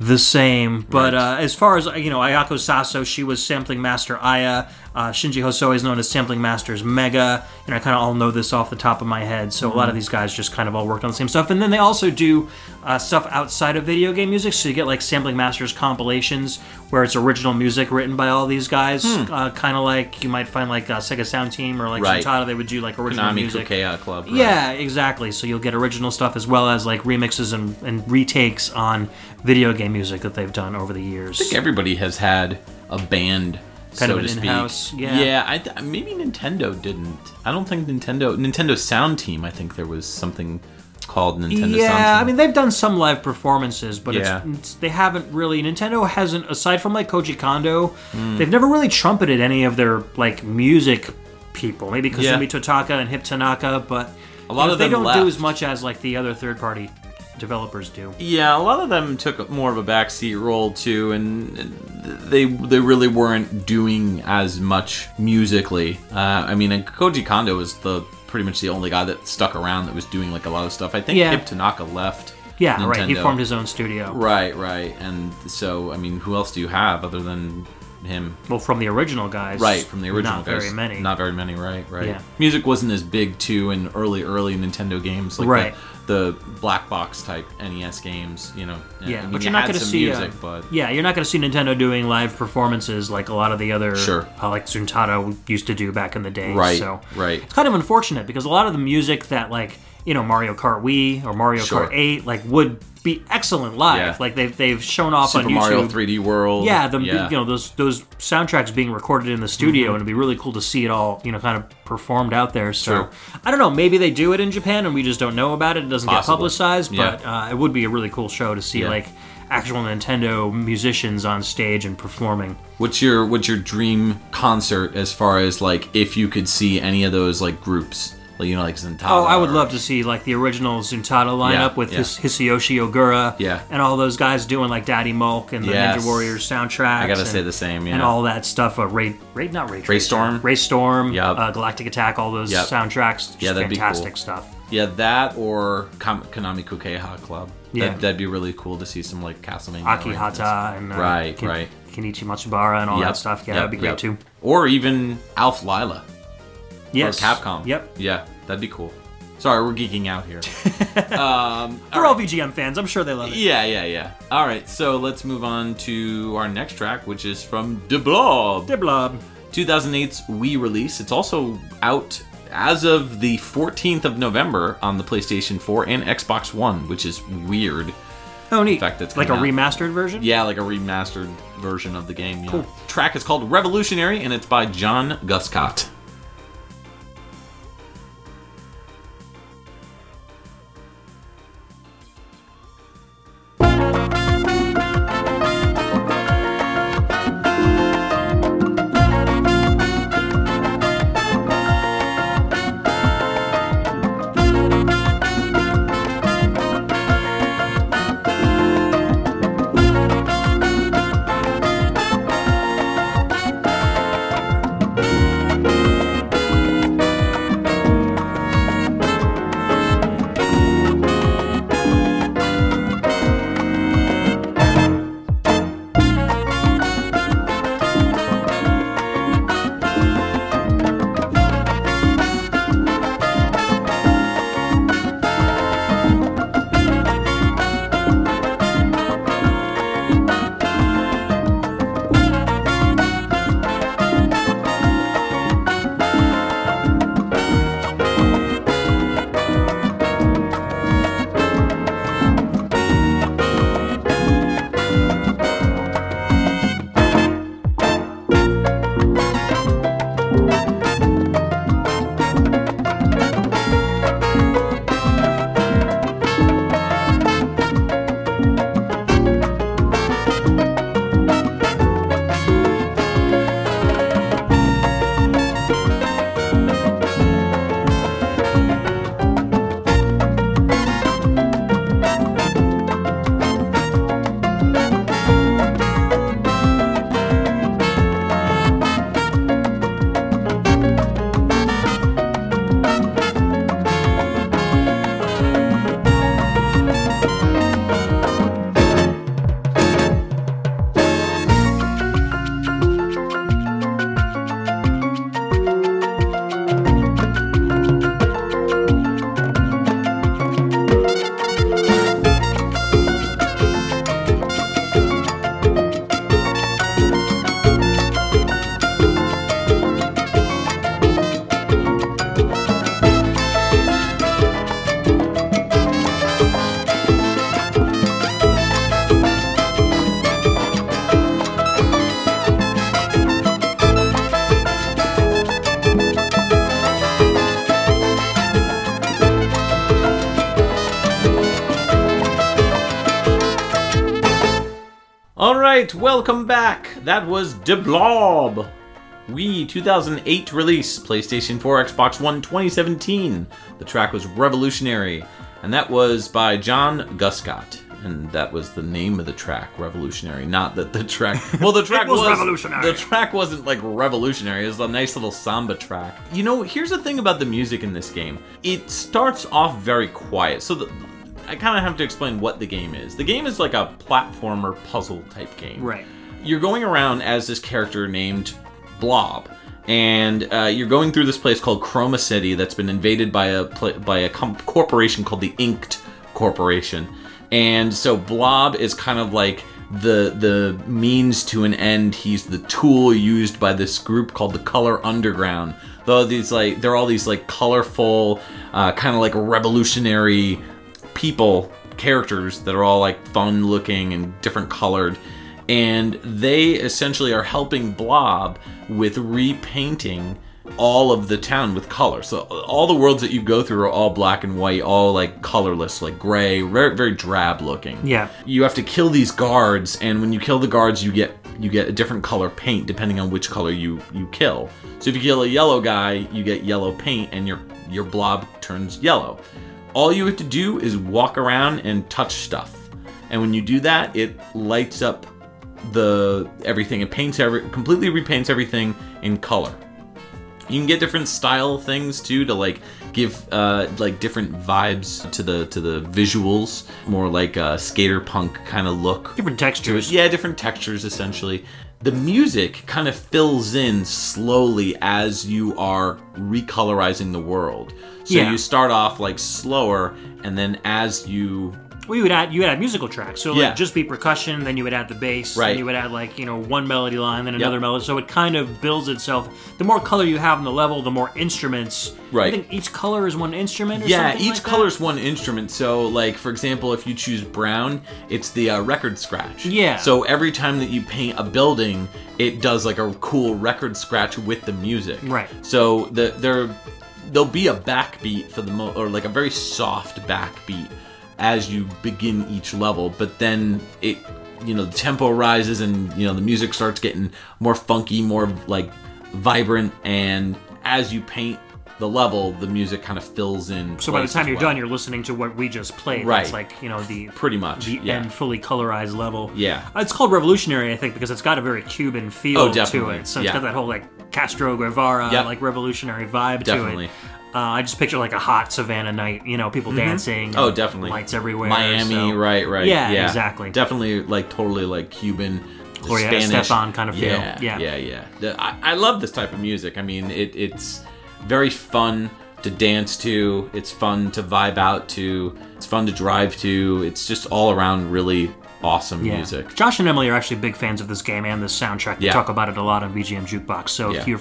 B: the same. But uh, as far as you know, Ayako Saso, she was sampling master Aya. Uh, Shinji Hosoe is known as sampling masters Mega, and I kind of all know this off the top of my head. So a lot of these guys just kind of all worked on the same stuff, and then they also do uh, stuff outside of video game music. So you get like sampling masters compilations where it's original music written by all these guys, uh, kind of like you might find like uh, Sega Sound Team or like
A: Right.
B: Shintata. They would do like original
A: Konami
B: music.
A: Kukeiha Club. right.
B: Yeah, exactly. So you'll get original stuff as well as like remixes and, and retakes on video game music that they've done over the years.
A: I think everybody has had a band,
B: Kind
A: so
B: of an in-house, yeah.
A: yeah. I th- maybe Nintendo didn't. I don't think Nintendo. Nintendo Sound Team. I think there was something called Nintendo Sound
B: yeah, I mean they've done some live performances, but
A: Yeah.
B: it's, it's they haven't really. Nintendo hasn't, aside from like Koji Kondo,
A: Hmm.
B: they've never really trumpeted any of their like music people. Maybe
A: Yeah.
B: Kazumi Totaka and Hip Tanaka, but
A: A lot
B: you know,
A: of
B: they don't do as much as like the other third party developers do.
A: Yeah, a lot of them took more of a backseat role too, and they they really weren't doing as much musically. Uh, I mean, and Koji Kondo was the pretty much the only guy that stuck around that was doing like a lot of stuff. I think
B: Yeah.
A: Hip Tanaka left.
B: Yeah, right. He
A: Nintendo.
B: formed his own studio.
A: Right, right, and so I mean, who else do you have other than him?
B: Well, from the original guys,
A: Right, from the original
B: Not
A: guys.
B: Not very many.
A: Not very many, right, right.
B: Yeah.
A: Music wasn't as big too in early, early Nintendo games like
B: Right.
A: the, the black box type NES games, you know.
B: Yeah,
A: I mean,
B: but
A: you
B: you're not going to see
A: music,
B: uh,
A: but
B: yeah, you're not going to see Nintendo doing live performances like a lot of the other
A: Sure.
B: uh, like Zuntata used to do back in the day.
A: Right,
B: So
A: right.
B: it's kind of unfortunate because a lot of the music that like you know Mario Kart Wii or Mario
A: Sure.
B: Kart 8 like would be excellent live.
A: Yeah.
B: Like they've they've shown off
A: Super
B: on YouTube.
A: Mario 3D World.
B: Yeah, the
A: yeah. Mm-hmm.
B: you know those those soundtracks being recorded in the studio, and it'd be really cool to see it all you know kind of performed out there. So
A: Sure.
B: I don't know, maybe they do it in Japan and we just don't know about it. It doesn't get publicized,
A: Yeah.
B: but uh, it would be a really cool show to see like actual Nintendo musicians on stage and performing.
A: What's your what's your dream concert as far as like if you could see any of those like groups Like, you know, like Zuntata.
B: Oh, I would
A: or-
B: love to see like the original Zuntata lineup
A: Yeah,
B: with
A: yeah.
B: His- Hisayoshi Ogura
A: Yeah.
B: and all those guys doing like Daddy Mulk and the
A: Yes.
B: Ninja Warriors soundtrack.
A: I gotta say the same, yeah.
B: And all that stuff. Uh, Ray, Ray, not Ray, Tracer,
A: Storm?
B: Ray Storm,
A: Yep.
B: uh, Galactic Attack, all those
A: Yep.
B: soundtracks.
A: Yeah, that'd be
B: fantastic
A: cool.
B: stuff.
A: Yeah, that or Konami Kukeiha Club.
B: Yeah.
A: That, that'd be really cool to see some like Castlevania.
B: Akihata and uh,
A: Right,
B: Ken-
A: right.
B: Kenichi Matsubara and all
A: Yep,
B: that stuff. Yeah, that'd be great too.
A: Or even Alph Lyla
B: Yes,
A: or Capcom.
B: Yep.
A: Yeah, that'd be cool. Sorry, we're geeking out here. [LAUGHS] um,
B: For all VGM fans, I'm sure they love it.
A: yeah, yeah, yeah. All right, so let's move on to our next track, which is from De Blob.
B: De Blob.
A: 2008's Wii release. It's also out as of the 14th of November on the PlayStation 4 and Xbox One, which is weird.
B: Oh, neat.
A: In fact, it's
B: like a
A: coming
B: remastered version.
A: Yeah, like a remastered version of the game. Yeah. Track is called Revolutionary, and it's by John Guscott. Welcome back. That was De Blob. Wii 2008 release, PlayStation 4, Xbox One 2017. The track was Revolutionary, and that was by John Guscott. And that was the name of the track, Revolutionary. Not that the track. [LAUGHS] Well, the track
B: was revolutionary.
A: The track wasn't like revolutionary. It was a nice little samba track. You know, here's the thing about the music in this game. It starts off very quiet. So the, I kind of have to explain what the game is. The game is like a platformer puzzle type game.
B: Right.
A: You're going around as this character named Blob, and uh, you're going through this place called Chroma City that's been invaded by a pla- by a com- corporation called the INKT Corporation. And so Blob is kind of like the the means to an end. He's the tool used by this group called the Color Underground. Though these like they're all these like colorful, uh, kind of like revolutionary people characters that are all like fun looking and different colored and they essentially are helping blob with repainting all of the town with color so all the worlds that you go through are all black and white all like colorless like gray very very drab looking
B: Yeah.
A: you have to kill these guards and when you kill the guards you get you get a different color paint depending on which color you you kill so if you kill a yellow guy you get yellow paint and your your blob turns yellow. All you have to do is walk around and touch stuff. And when you do that, it lights up the everything. It paints every completely repaints everything in color. You can get different style things too to like give uh, like different vibes to the to the visuals, more like a skater punk kind of look.
B: Different textures.
A: Yeah, different textures essentially. The music kind of fills in slowly as you are recolorizing the world. So
B: Yeah.
A: you start off like slower, and then as you
B: Well, you would add you would add musical tracks, so like
A: Yeah.
B: just be percussion, then you would add the bass,
A: Right.
B: then you would add like you know one melody line, then another melody. So it kind of builds itself. The more color you have in the level, the more instruments.
A: Right.
B: I think each color is one instrument. Or
A: Yeah, each
B: like
A: color's one instrument. So, like for example, if you choose brown, it's the uh, record scratch.
B: Yeah.
A: So every time that you paint a building, it does like a cool record scratch with the music.
B: Right.
A: So the there there'll be a backbeat for the mo or like a very soft backbeat as you begin each level, but then it you know the tempo rises and you know the music starts getting more funky, more like vibrant, and as you paint the level, the music kind of fills in.
B: So by the time you're
A: well.
B: done, you're listening to what we just played.
A: Right.
B: That's like you know the
A: pretty much.
B: the
A: yeah.
B: end fully colorized level.
A: Yeah.
B: It's called Revolutionary, I think, because it's got a very Cuban feel
A: Oh,
B: to
A: definitely.
B: it. So it's
A: Yeah.
B: got that whole like Castro Guevara,
A: Yep.
B: like revolutionary vibe
A: Definitely.
B: to it. Uh, I just picture like a hot Savannah night, you know, people dancing.
A: Oh, definitely.
B: Lights everywhere.
A: Miami,
B: so-
A: right, right.
B: Yeah, exactly.
A: Definitely, like totally like Cuban,
B: Gloria kind of feel.
A: Yeah,
B: Yeah.
A: yeah, yeah. I, I love this type of music. I mean, it, it's very fun to dance to. It's fun to vibe out to. It's fun to drive to. It's just all around really awesome
B: Yeah.
A: music.
B: Josh and Emily are actually big fans of this game and this soundtrack. They
A: Yeah.
B: talk about it a lot on BGM Jukebox. So
A: Yeah.
B: if you're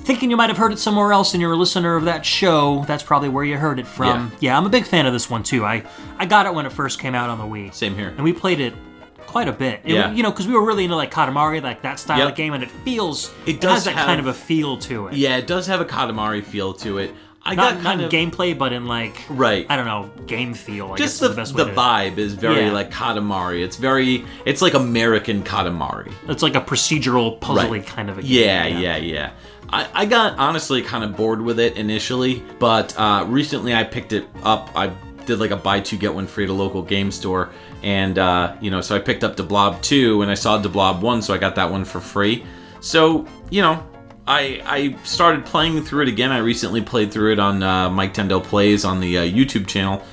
B: thinking you might have heard it somewhere else and you're a listener of that show, that's probably where you heard it from. Yeah, I'm a big fan of this one too. I, I got it when it first came out on the Wii.
A: Same here.
B: And we played it quite a bit. It-
A: Yeah.
B: you know, because we were really into like Katamari, like that style
A: Yep.
B: of game, and it feels
A: It does
B: has that
A: have-
B: kind of a feel to it.
A: Yeah, it does have a Katamari feel to it. I
B: Not,
A: got kind
B: in
A: of
B: gameplay, but in like
A: right.
B: I don't know game feel. I
A: just the,
B: the
A: the
B: to.
A: vibe is very
B: Yeah.
A: like Katamari. It's very it's like American Katamari.
B: It's like a procedural, puzzly
A: Right.
B: kind of a game.
A: Yeah, yeah, yeah. I, I got honestly kind of bored with it initially, but uh, recently I picked it up. I did like a buy two get one free at a local game store, and uh, you know, so I picked up the Blob two, and I saw the Blob one, so I got that one for free. So you know, I I started playing through it again. I recently played through it on uh, Mike Tendo Plays on the uh, YouTube channel,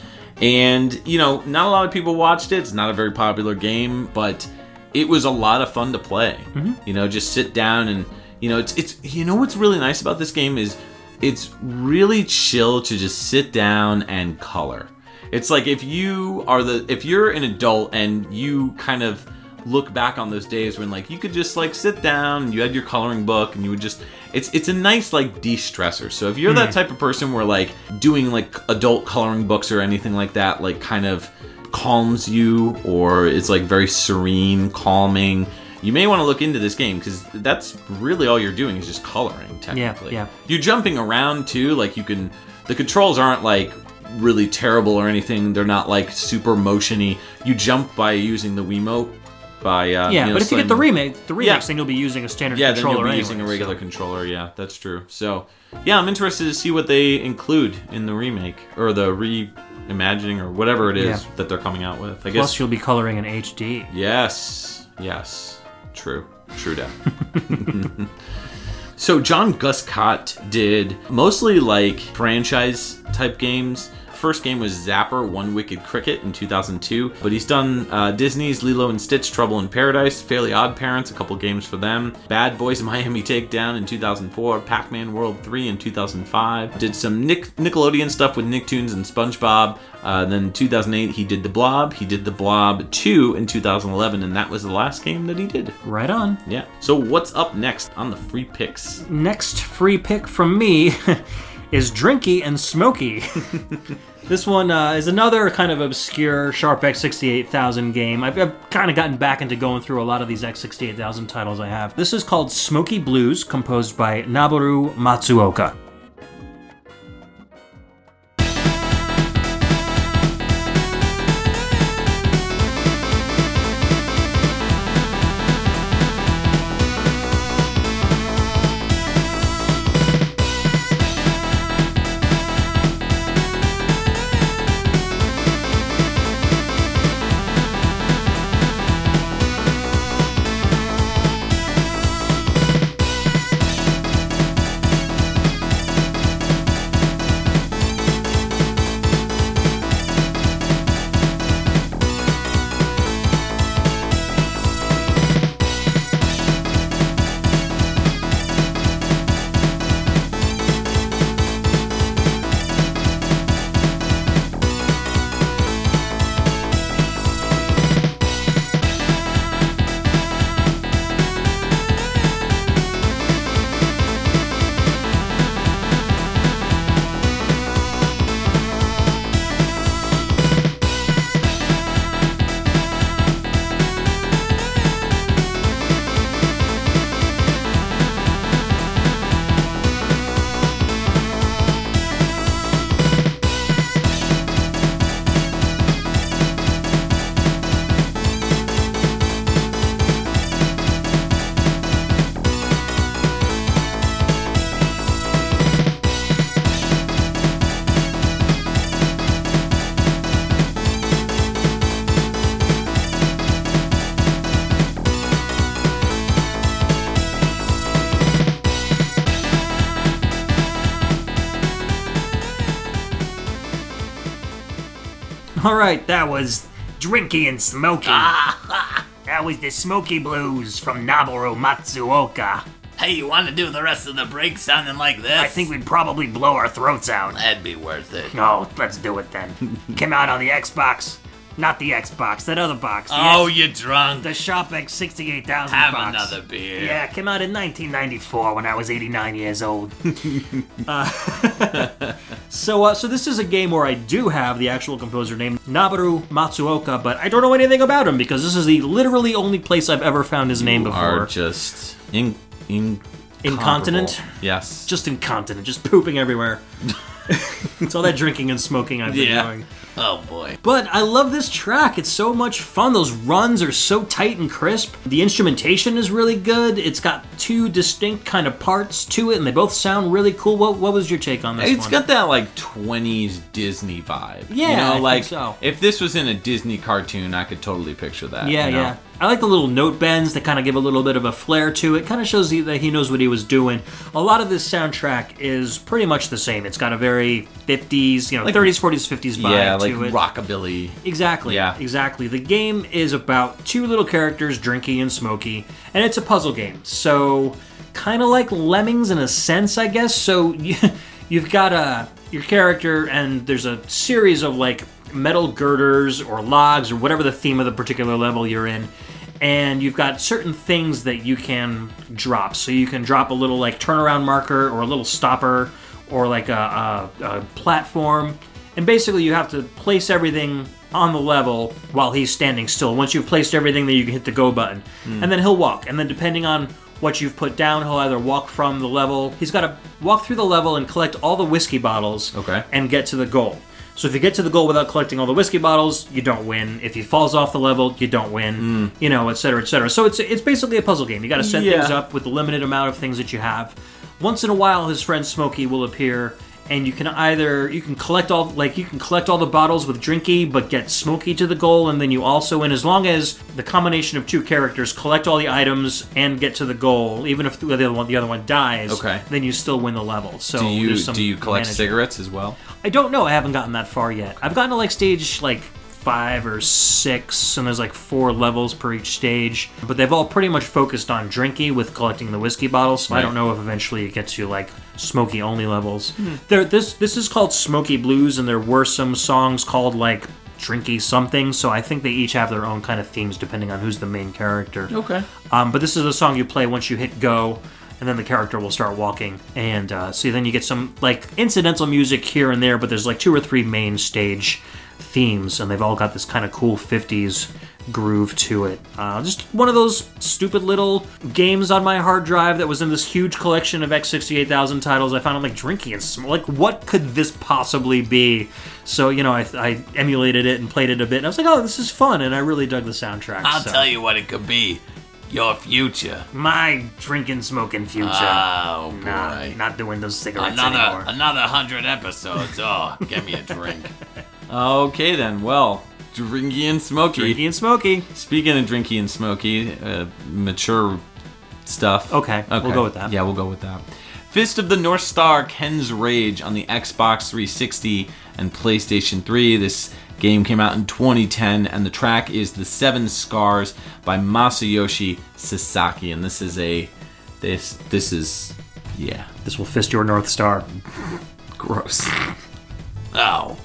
A: and you know, not a lot of people watched it. It's not a very popular game, but it was a lot of fun to play. You know, just sit down and you know, it's it's you know what's really nice about this game is it's really chill to just sit down and color. It's like if you are the if you're an adult and you kind of look back on those days when like you could just like sit down and you had your coloring book and you would just it's it's a nice like de-stressor. So if you're that hmm. type of person where like doing like adult coloring books or anything like that like kind of calms you or it's like very serene, calming, you may want to look into this game because that's really all you're doing is just coloring technically.
B: yeah.
A: You're jumping around too, like you can the controls aren't like really terrible or anything. They're not like super motiony. You jump by using the Wiimote by uh,
B: Yeah,
A: know,
B: but if you get the remake, the remix,
A: Yeah.
B: then you'll be using a standard
A: yeah, then
B: controller
A: you'll be
B: anyway,
A: using a regular
B: so-
A: controller. Yeah, that's true. So, yeah, I'm interested to see what they include in the remake or the reimagining or whatever it is
B: Yeah.
A: that they're coming out with. I guess.
B: Plus, you'll be coloring in HD.
A: Yes, yes, true, true that. [LAUGHS] so John Guscott did mostly like franchise type games. First game was Zapper One Wicked Cricket in 2002, but he's done uh, Disney's Lilo and Stitch Trouble in Paradise, Fairly Odd Parents, a couple games for them, Bad Boys [LAUGHS] Miami Takedown in 2004, Pac Man World 3 in 2005, did some Nick- Nickelodeon stuff with Nicktoons and SpongeBob. Uh, then 2008 he did De Blob, he did De Blob 2 in 2011, and that was the last game that he did.
B: Right on.
A: Yeah. So what's up next on the free picks?
B: Next free pick from me [LAUGHS] is Drinky and Smoky. [LAUGHS] this one uh, is another kind of obscure Sharp X68000 game. I've, I've kind of gotten back into going through a lot of these X68000 titles I have. This is called Smoky Blues, composed by Noboru Matsuoka. All right, that was Drinky and Smoky. that was the Smoky Blues from Noboru Matsuoka.
C: Hey, you want to do the rest of the break sounding like this?
B: I think we'd probably blow our throats out.
C: that'd be worth it.
B: Oh, let's do it then. [LAUGHS] Came out on the Xbox. Not the Xbox, that other box. The
C: Oh,
B: X-
C: you drunk?
B: the Sharp X68000
C: Have
B: box.
C: another beer.
B: Yeah, it came out in 1994 when I was 89 years old. [LAUGHS] Uh, [LAUGHS] so, uh, so this is a game where I do have the actual composer named Noboru Matsuoka, but I don't know anything about him because this is the literally only place I've ever found his name
A: Are
B: before.
A: just in in
B: Incontinent?
A: Yes.
B: Just incontinent, just pooping everywhere. [LAUGHS] it's all that drinking and smoking I've been
A: Yeah.
B: doing.
C: Oh boy.
B: But I love this track. It's so much fun. Those runs are so tight and crisp. The instrumentation is really good. It's got two distinct kind of parts to it, and they both sound really cool. What, what was your take on this
A: It's
B: one?
A: got that like 20s Disney vibe.
B: Yeah,
A: you know,
B: I think
A: like
B: so.
A: if this was in a Disney cartoon, I could totally picture that.
B: yeah,
A: you know?
B: yeah. I like the little note bends that kind of give a little bit of a flair to it. Kind of shows you that he knows what he was doing. A lot of this soundtrack is pretty much the same. It's got a very 50s, you know, 30s, 40s, 50s vibe
A: Yeah, like
B: it.
A: rockabilly.
B: Exactly.
A: Yeah.
B: Exactly. The game is about two little characters, Drinky and Smoky, and it's a puzzle game. So, kind of like Lemmings in a sense, I guess. So, [LAUGHS] you, you've got a your character, and there's a series of like metal girders or logs or whatever the theme of the particular level you're in. And you've got certain things that you can drop. So you can drop a little like turnaround marker or a little stopper or like a, a, a platform and basically, you have to place everything on the level while he's standing still. Once you've placed everything, then you can hit the go button. Hmm. And then he'll walk. And then, depending on what you've put down, he'll either walk from the level. He's got to walk through the level and collect all the whiskey bottles
A: Okay.
B: and get to the goal. So if you get to the goal without collecting all the whiskey bottles, you don't win. If he falls off the level, you don't win. Hmm. You know, et cetera, et cetera. So it's it's basically a puzzle game. You got to set
A: Yeah.
B: things up with the limited amount of things that you have. Once in a while, his friend Smokey will appear, and you can either you can collect all like you can collect all the bottles with Drinky, but get Smokey to the goal, and then you also win as long as the combination of two characters collect all the items and get to the goal. Even if the other one the other one dies,
A: Okay.
B: then you still win the level. So
A: Do you do you collect
B: management.
A: cigarettes as well?
B: I don't know. I haven't gotten that far yet. I've gotten to like stage like five or six, and there's like four levels per each stage. But they've all pretty much focused on drinky with collecting the whiskey bottles. So I don't know if eventually it gets you like smoky only levels. There, this this is called Smoky Blues, and there were some songs called like drinky something. So I think they each have their own kind of themes depending on who's the main character.
A: Okay.
B: Um, but this is a song you play once you hit go, and then the character will start walking. And uh, so then you get some like incidental music here and there, but there's like two or three main stage themes, and they've all got this kind of cool 50s groove to it. Uh, just one of those stupid little games on my hard drive that was in this huge collection of X68000 titles. I found I'm like drinking and sm- like what could this possibly be? So you know I, I emulated it and played it a bit, and I was like, oh, this is fun, and I really dug the soundtrack.
C: I'll
B: so.
C: tell you what it could be. Your future.
B: My drinking, smoking future.
C: Oh boy.
B: nah, not doing those cigarettes
C: Another
B: anymore.
C: another hundred episodes. Oh, give me a drink. [LAUGHS]
A: Okay then. Well, drinky and smoky.
B: Drinky and smoky.
A: Speaking of drinky and smoky, uh, mature stuff.
B: Okay, we'll go with that.
A: Yeah, we'll go with that. Fist of the North Star, Ken's Rage on the Xbox 360 and PlayStation 3. This game came out in 2010, and the track is "The Seven Scars" by Masayoshi Sasaki. And this is a this this is yeah
B: This will fist your North Star.
A: gross. [LAUGHS]
C: Oh.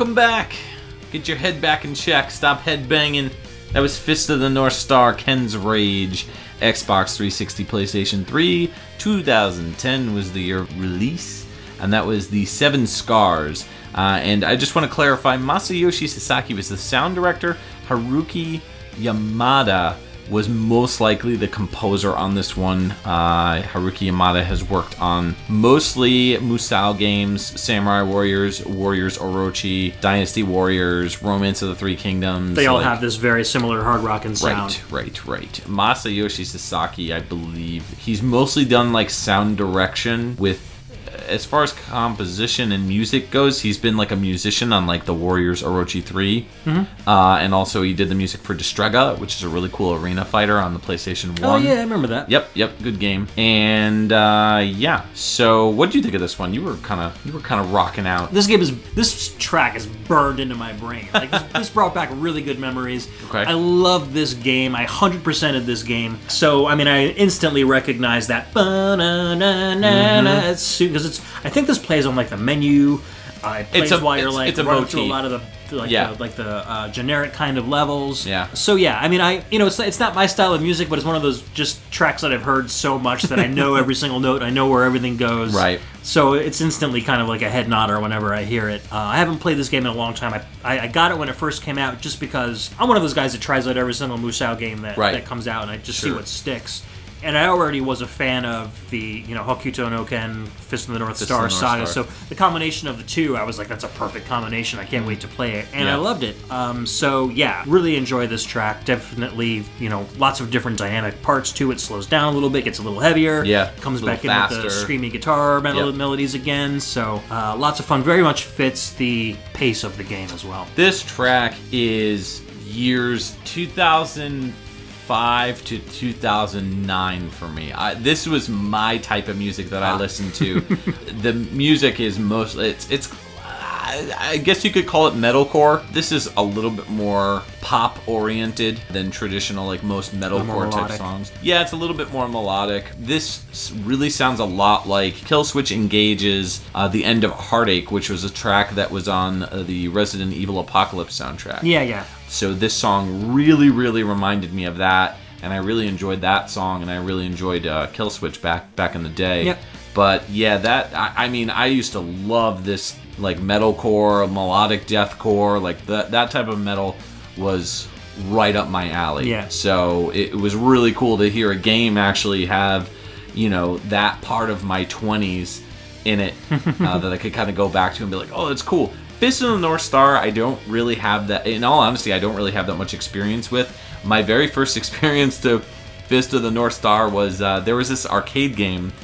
A: Welcome back. Get your head back in check. Stop headbanging. That was Fist of the North Star, Ken's Rage, Xbox 360, PlayStation 3. 2010 was the year release, and that was the Seven Scars. Uh, and I just want to clarify Masayoshi Sasaki was the sound director, Haruki Yamada was most likely the composer on this one. Uh, Haruki Yamada has worked on mostly Musou games, Samurai Warriors, Warriors Orochi, Dynasty Warriors, Romance of the Three Kingdoms.
B: They all
A: like-
B: have this very similar hard rock rockin' sound.
A: Right, right, right. Masayoshi Sasaki, I believe, he's mostly done like sound direction with. As far as composition and music goes, he's been like a musician on like the Warriors Orochi 3.
B: Mm-hmm.
A: Uh, and also, he did the music for Destrega, which is a really cool arena fighter on the PlayStation 1.
B: Oh yeah, I remember that.
A: Yep, yep, good game. And uh, yeah, so what do you think of this one? You were kind of you were kind of rocking out.
B: This game is this track is burned into my brain. Like this, this brought back really good memories.
A: Okay.
B: I love this game. I hundred percented this game. So I mean, I instantly recognize that. Because it's. I think this plays on like the menu. Uh, it plays.
A: It's a-
B: while you're
A: it's-
B: like
A: it's a
B: running through a
A: motif.
B: lot of the like
A: Yeah.
B: the, like the uh, generic kind of levels.
A: Yeah.
B: So yeah, I mean, I you know, it's, it's not my style of music, but it's one of those just tracks that I've heard so much that I [LAUGHS] know every single note. I know where everything goes.
A: Right.
B: So it's instantly kind of like a head nodder whenever I hear it. Uh, I haven't played this game in a long time. I, I, I got it when it first came out just because I'm one of those guys that tries out every single Musou game that,
A: Right.
B: that comes out, and I just see
A: Sure.
B: what sticks. And I already was a fan of the, you know, Hokuto no Ken, Fist of the North
A: Fist
B: Star
A: the North
B: saga.
A: Star.
B: So the combination of the two, I was like, that's a perfect combination. I can't wait to play it, and
A: Yeah.
B: I loved it. Um, so yeah, really enjoy this track. Definitely, you know, lots of different dynamic parts to it. Slows down a little bit, gets a little heavier.
A: Yeah,
B: comes back in with the
A: faster.
B: screamy guitar mel-
A: Yep.
B: melodies again. So uh, lots of fun. Very much fits the pace of the game as well.
A: This track is years 2005 to 2009 for me. I, this was my type of music that I listened to. [LAUGHS] the music is mostly it's it's I, I guess you could call it metalcore. This is a little bit more pop oriented than traditional like most metalcore type songs. Yeah, it's a little bit more melodic. This really sounds a lot like Killswitch Engage's uh, the end of Heartache, which was a track that was on uh, the Resident Evil Apocalypse soundtrack.
B: Yeah, yeah.
A: So this song really, really reminded me of that, and I really enjoyed that song, and I really enjoyed uh, Killswitch back back in the day.
B: Yep.
A: But yeah, that I, I mean, I used to love this like metalcore, melodic deathcore, like that that type of metal was right up my alley.
B: Yeah.
A: So it, it was really cool to hear a game actually have, you know, that part of my twenties in it [LAUGHS] uh, that I could kind of go back to and be like, oh, that's cool. Fist of the North Star, I don't really have that. In all honesty, I don't really have that much experience with. My very first [LAUGHS] experience to Fist of the North Star was uh, there was this arcade game.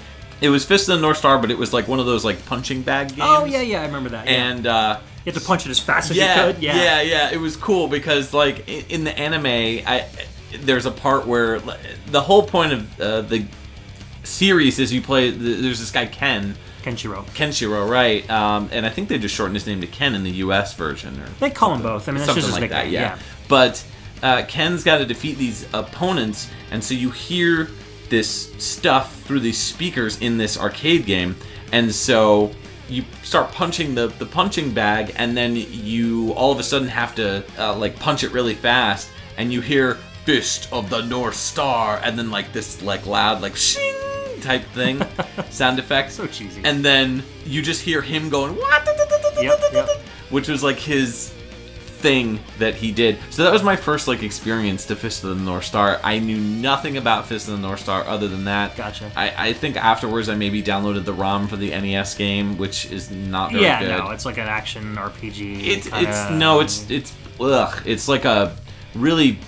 A: It was Fist of the North Star, but it was like one of those like punching bag games.
B: Oh yeah, yeah. I remember that. Yeah.
A: And uh,
B: you have to punch it as fast as
A: yeah,
B: you could. Yeah.
A: yeah, yeah. It was cool because like in, in the anime, I there's a part where the whole point of uh, the series is you play. There's this guy Ken.
B: Kenshiro.
A: Kenshiro, right? Um, and I think they just shortened his name to Ken in the U.S. version, or
B: They call them both. I mean, that's
A: something
B: just
A: like that.
B: nickname.
A: Yeah. But uh, Ken's got to defeat these opponents, and so you hear this stuff through these speakers in this arcade game, and so you start punching the the punching bag, and then you all of a sudden have to uh, like punch it really fast, and you hear "Fist of the North Star," and then like this like loud like shing type thing [LAUGHS] sound effect.
B: So cheesy.
A: And then you just hear him going what,
B: Yep, yep.
A: which was like his thing that he did. So that was my first like experience to Fist of the North Star. I knew nothing about Fist of the North Star other than that.
B: Gotcha.
A: I, I think afterwards I maybe downloaded the ROM for the NES game, which is not very
B: yeah,
A: good.
B: no, it's like an action RPG.
A: it's
B: kinda-
A: it's no, it's it's ugh. It's like a really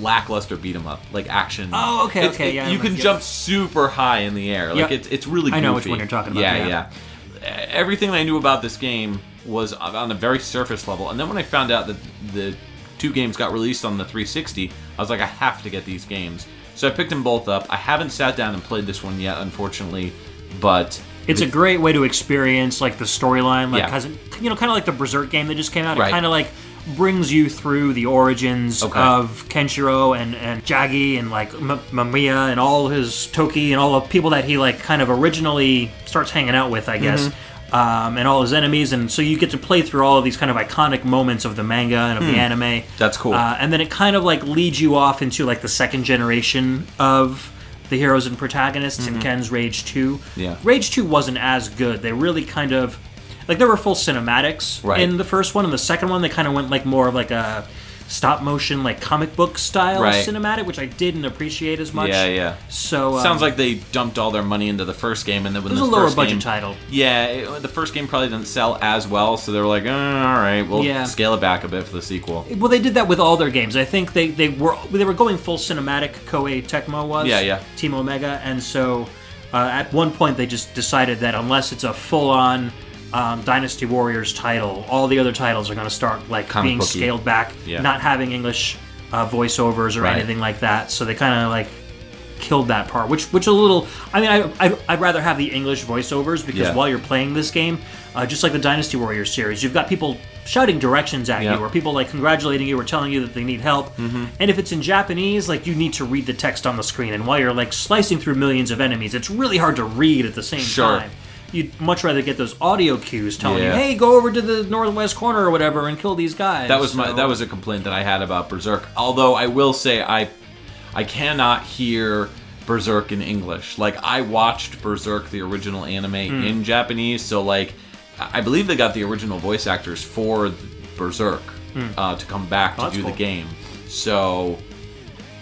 A: lackluster beat 'em up, like action.
B: Oh, okay,
A: It's-
B: okay,
A: it-
B: yeah,
A: you can
B: remember-
A: jump super high in the air. Like
B: Yep.
A: it's it's really.
B: I know which one you're talking about,
A: Yeah,
B: yeah.
A: yeah. Everything I knew about this game was on a very surface level, and then when I found out that the two games got released on the 360, I was like, I have to get these games. So I picked them both up. I haven't sat down and played this one yet, unfortunately, but
B: It's a great way to experience like the storyline, like
A: Yeah.
B: you know, kind of like the Berserk game that just came out. It
A: Right.
B: kind of like brings you through the origins
A: Okay.
B: of Kenshiro and and Jagi and like M- Mamiya and all his Toki and all the people that he like kind of originally starts hanging out with, I guess.
A: Mm-hmm.
B: um, and all his enemies, and so you get to play through all of these kind of iconic moments of the manga and of the anime.
A: Hmm. That's cool.
B: Uh, and then it kind of like leads you off into like the second generation of the heroes and protagonists in Ken's Rage 2.
A: Mm-hmm. Yeah.
B: Rage 2 wasn't as good. They really kind of like there were full cinematics
A: Right.
B: in the first one and the second one they kind of went like more of like a stop motion like comic book style
A: Right.
B: cinematic which I didn't appreciate as much.
A: Yeah, yeah.
B: So um,
A: Sounds like they dumped all their money into the first game, and then when the
B: a lower budget
A: game,
B: title.
A: Yeah, it, the first game probably didn't sell as well, so they were like, eh, all right, we'll
B: Yeah.
A: scale it back a bit for the sequel.
B: Well, they did that with all their games. I think they, they were they were going full cinematic. Koei Tecmo was.
A: Yeah, yeah.
B: Team Omega, and so uh, at one point they just decided that unless it's a full on um, Dynasty Warriors title, all the other titles are going to start like
A: Comic
B: being scaled back,
A: Yeah.
B: not having English uh, voiceovers or
A: Right.
B: anything like that. So they kind of like killed that part, which which a little. I mean, I, I I'd rather have the English voiceovers because
A: Yeah.
B: while you're playing this game, uh, just like the Dynasty Warriors series, you've got people shouting directions at
A: Yeah.
B: you, or people like congratulating you or telling you that they need help.
A: Mm-hmm.
B: And if it's in Japanese, like you need to read the text on the screen, and while you're like slicing through millions of enemies, it's really hard to read at the same
A: Sure.
B: time. You'd much rather get those audio cues telling you, "Hey, go over to the northwest corner or whatever and kill these guys."
A: That was my that was a complaint that I had about Berserk. Although I will say I I cannot hear Berserk in English. Like I watched Berserk the original anime
B: Hmm.
A: in Japanese, so like I believe they got the original voice actors for Berserk uh, to come back to.
B: Oh, that's
A: do the game. So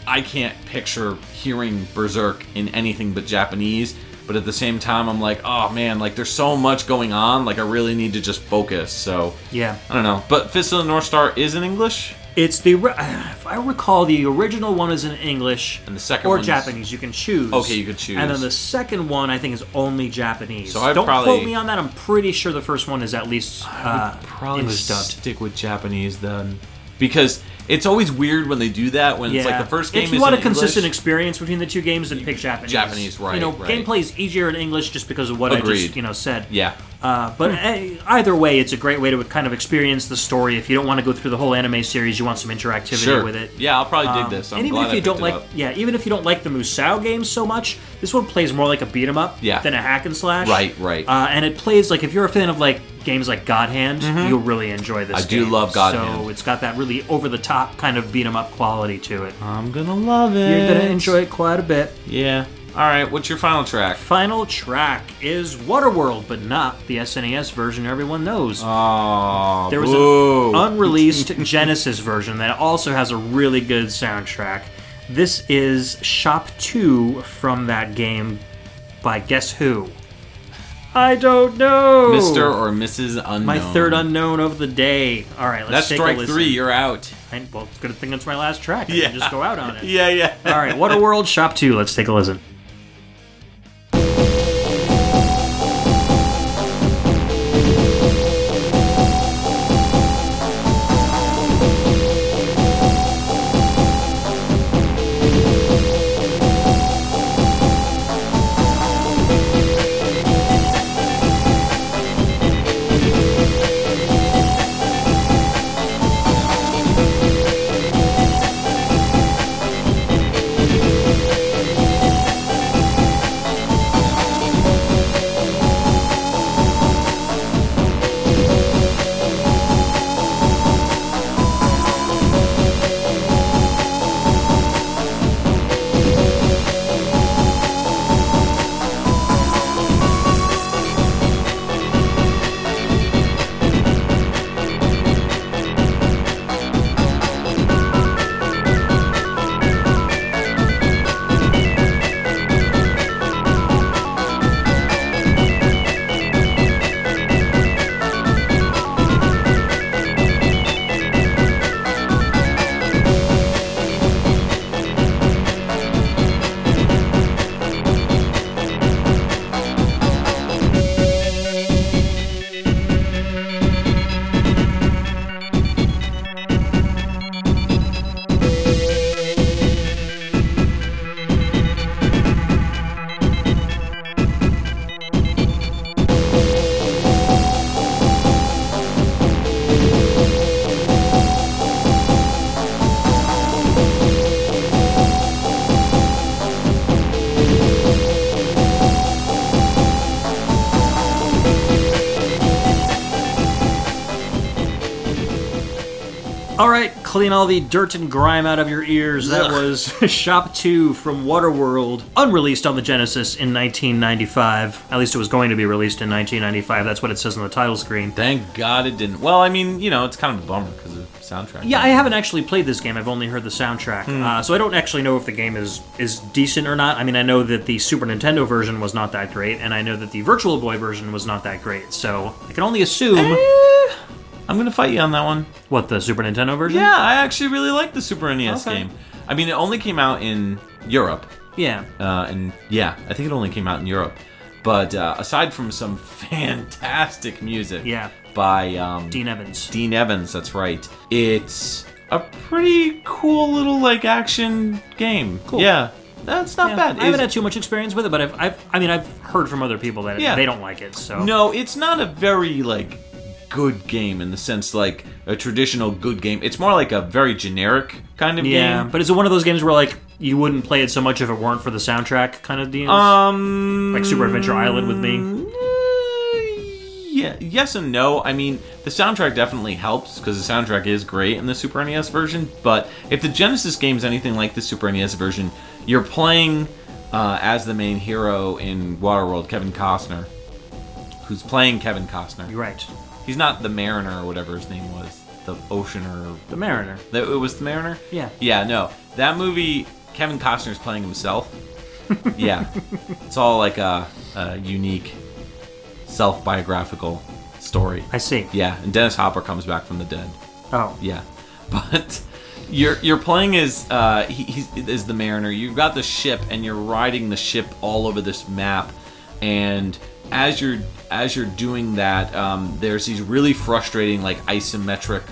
A: I can't picture hearing Berserk in anything but Japanese. But at the same time, I'm like, oh man, like there's so much going on. Like I really need to just focus. So
B: yeah.
A: I don't know. But Fist of the North Star is in English.
B: It's the [SIGHS] if I recall the original one is in English
A: And the second
B: or Japanese. You can choose.
A: Okay, you could choose.
B: And then the second one I think is only Japanese.
A: So I'd
B: don't
A: probably-
B: quote me on that. I'm pretty sure the first one is at least uh,
A: Probably
B: English dubbed.
A: stick with Japanese then, because it's always weird when they do that. When it's like the first game
B: If you
A: is
B: want a
A: in
B: consistent experience between the two games, then pick Japanese.
A: Japanese, right,
B: You know,
A: right.
B: gameplay is easier in English just because of what I just you know said.
A: Yeah,
B: Uh, but uh, either way, it's a great way to kind of experience the story. If you don't want to go through the whole anime series, you want some interactivity
A: sure.
B: with it.
A: Yeah, I'll probably dig
B: Um,
A: this. I'm
B: and even
A: glad
B: if
A: I
B: you don't like, yeah, even if you don't like the Musou games so much, this one plays more like a beat 'em up
A: Yeah.
B: than a hack and slash.
A: Right, right.
B: Uh, and it plays like if you're a fan of like games like God Hand, you'll really enjoy this.
A: Mm-hmm. I do love God
B: so
A: Hand.
B: it's got that really over the top kind of beat 'em up quality to it.
A: I'm gonna love it.
B: You're gonna enjoy it quite a bit.
A: Yeah. All right. What's your final track?
B: Final track is Waterworld, but not the SNES version everyone knows.
A: Oh,
B: There was
A: boo.
B: an unreleased [LAUGHS] Genesis version that also has a really good soundtrack. This is Shop 2 from that game by Guess Who? I don't know.
A: Mr. or Mrs. Unknown.
B: My third unknown of the day. All right, let's
A: That's
B: take
A: strike
B: a listen.
A: three. You're out.
B: And, well, it's a good thing that's my last track. I
A: Yeah.
B: can just go out on it. [LAUGHS]
A: Yeah, yeah.
B: All right, Waterworld Shop 2. Let's take a listen. Clean all the dirt and grime out of your ears. That
A: Ugh.
B: was [LAUGHS] Shop 2 from Waterworld, unreleased on the Genesis in 1995. At least it was going to be released in 1995. That's what it says on the title screen.
A: Thank God it didn't. Well, I mean, you know, it's kind of a bummer because of the soundtrack.
B: Yeah, I haven't actually played this game. I've only heard the soundtrack, uh, so I don't actually know if the game is is decent or not. I mean, I know that the Super Nintendo version was not that great, and I know that the Virtual Boy version was not that great. So I can only assume
A: Eh, I'm gonna fight you on that one.
B: what the Super Nintendo version.
A: Yeah, I actually really like the Super NES
B: Okay.
A: game. I mean, it only came out in Europe,
B: yeah.
A: uh, and yeah, I think it only came out in Europe. But uh, aside from some [LAUGHS] fantastic music,
B: Yeah.
A: by um,
B: Dean Evans.
A: Dean Evans, that's right. It's a pretty cool little like action game.
B: Cool.
A: Yeah, that's not
B: Yeah,
A: bad.
B: I haven't had too much experience with it, but I've, I've I mean, I've heard from other people that
A: Yeah.
B: they don't like it. So
A: No, it's not a very like good game in the sense like a traditional good game. It's more like a very generic kind of game.
B: yeah.
A: game.
B: But is it one of those games where like you wouldn't play it so much if it weren't for the soundtrack kind of deals?
A: Um,
B: Like Super Adventure Island with me?
A: eh, Yeah, yes and no. I mean, the soundtrack definitely helps because the soundtrack is great in the Super NES version. But if the Genesis game's anything like the Super NES version, you're playing uh, as the main hero in Waterworld, Kevin Costner, who's playing Kevin Costner.
B: You're right.
A: He's not the Mariner or whatever his name was, the Oceaner.
B: The Mariner.
A: That it was the Mariner.
B: Yeah.
A: Yeah, no, that movie. Kevin Costner's playing himself. [LAUGHS] yeah, it's all like a, a unique, self-biographical story.
B: I see.
A: Yeah, and Dennis Hopper comes back from the dead.
B: Oh.
A: Yeah, [LAUGHS] but you're you're playing as uh, he, he's is the mariner. You've got the ship, and you're riding the ship all over this map. And as you're as you're doing that, um, there's these really frustrating like isometric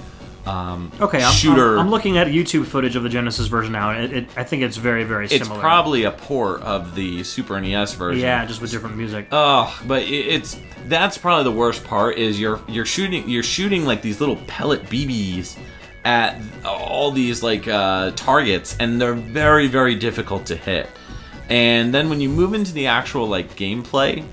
A: um,
B: Okay, I'm,
A: shooter.
B: I'm, I'm looking at YouTube footage of the Genesis version now. and It, it, I think it's very, very
A: it's
B: similar.
A: It's probably a port of the Super NES version.
B: yeah, just with different music.
A: Oh, but it, it's that's probably the worst part is you're you're shooting you're shooting like these little pellet BBs at all these like uh, targets, and they're very very difficult to hit. And then when you move into the actual like gameplay,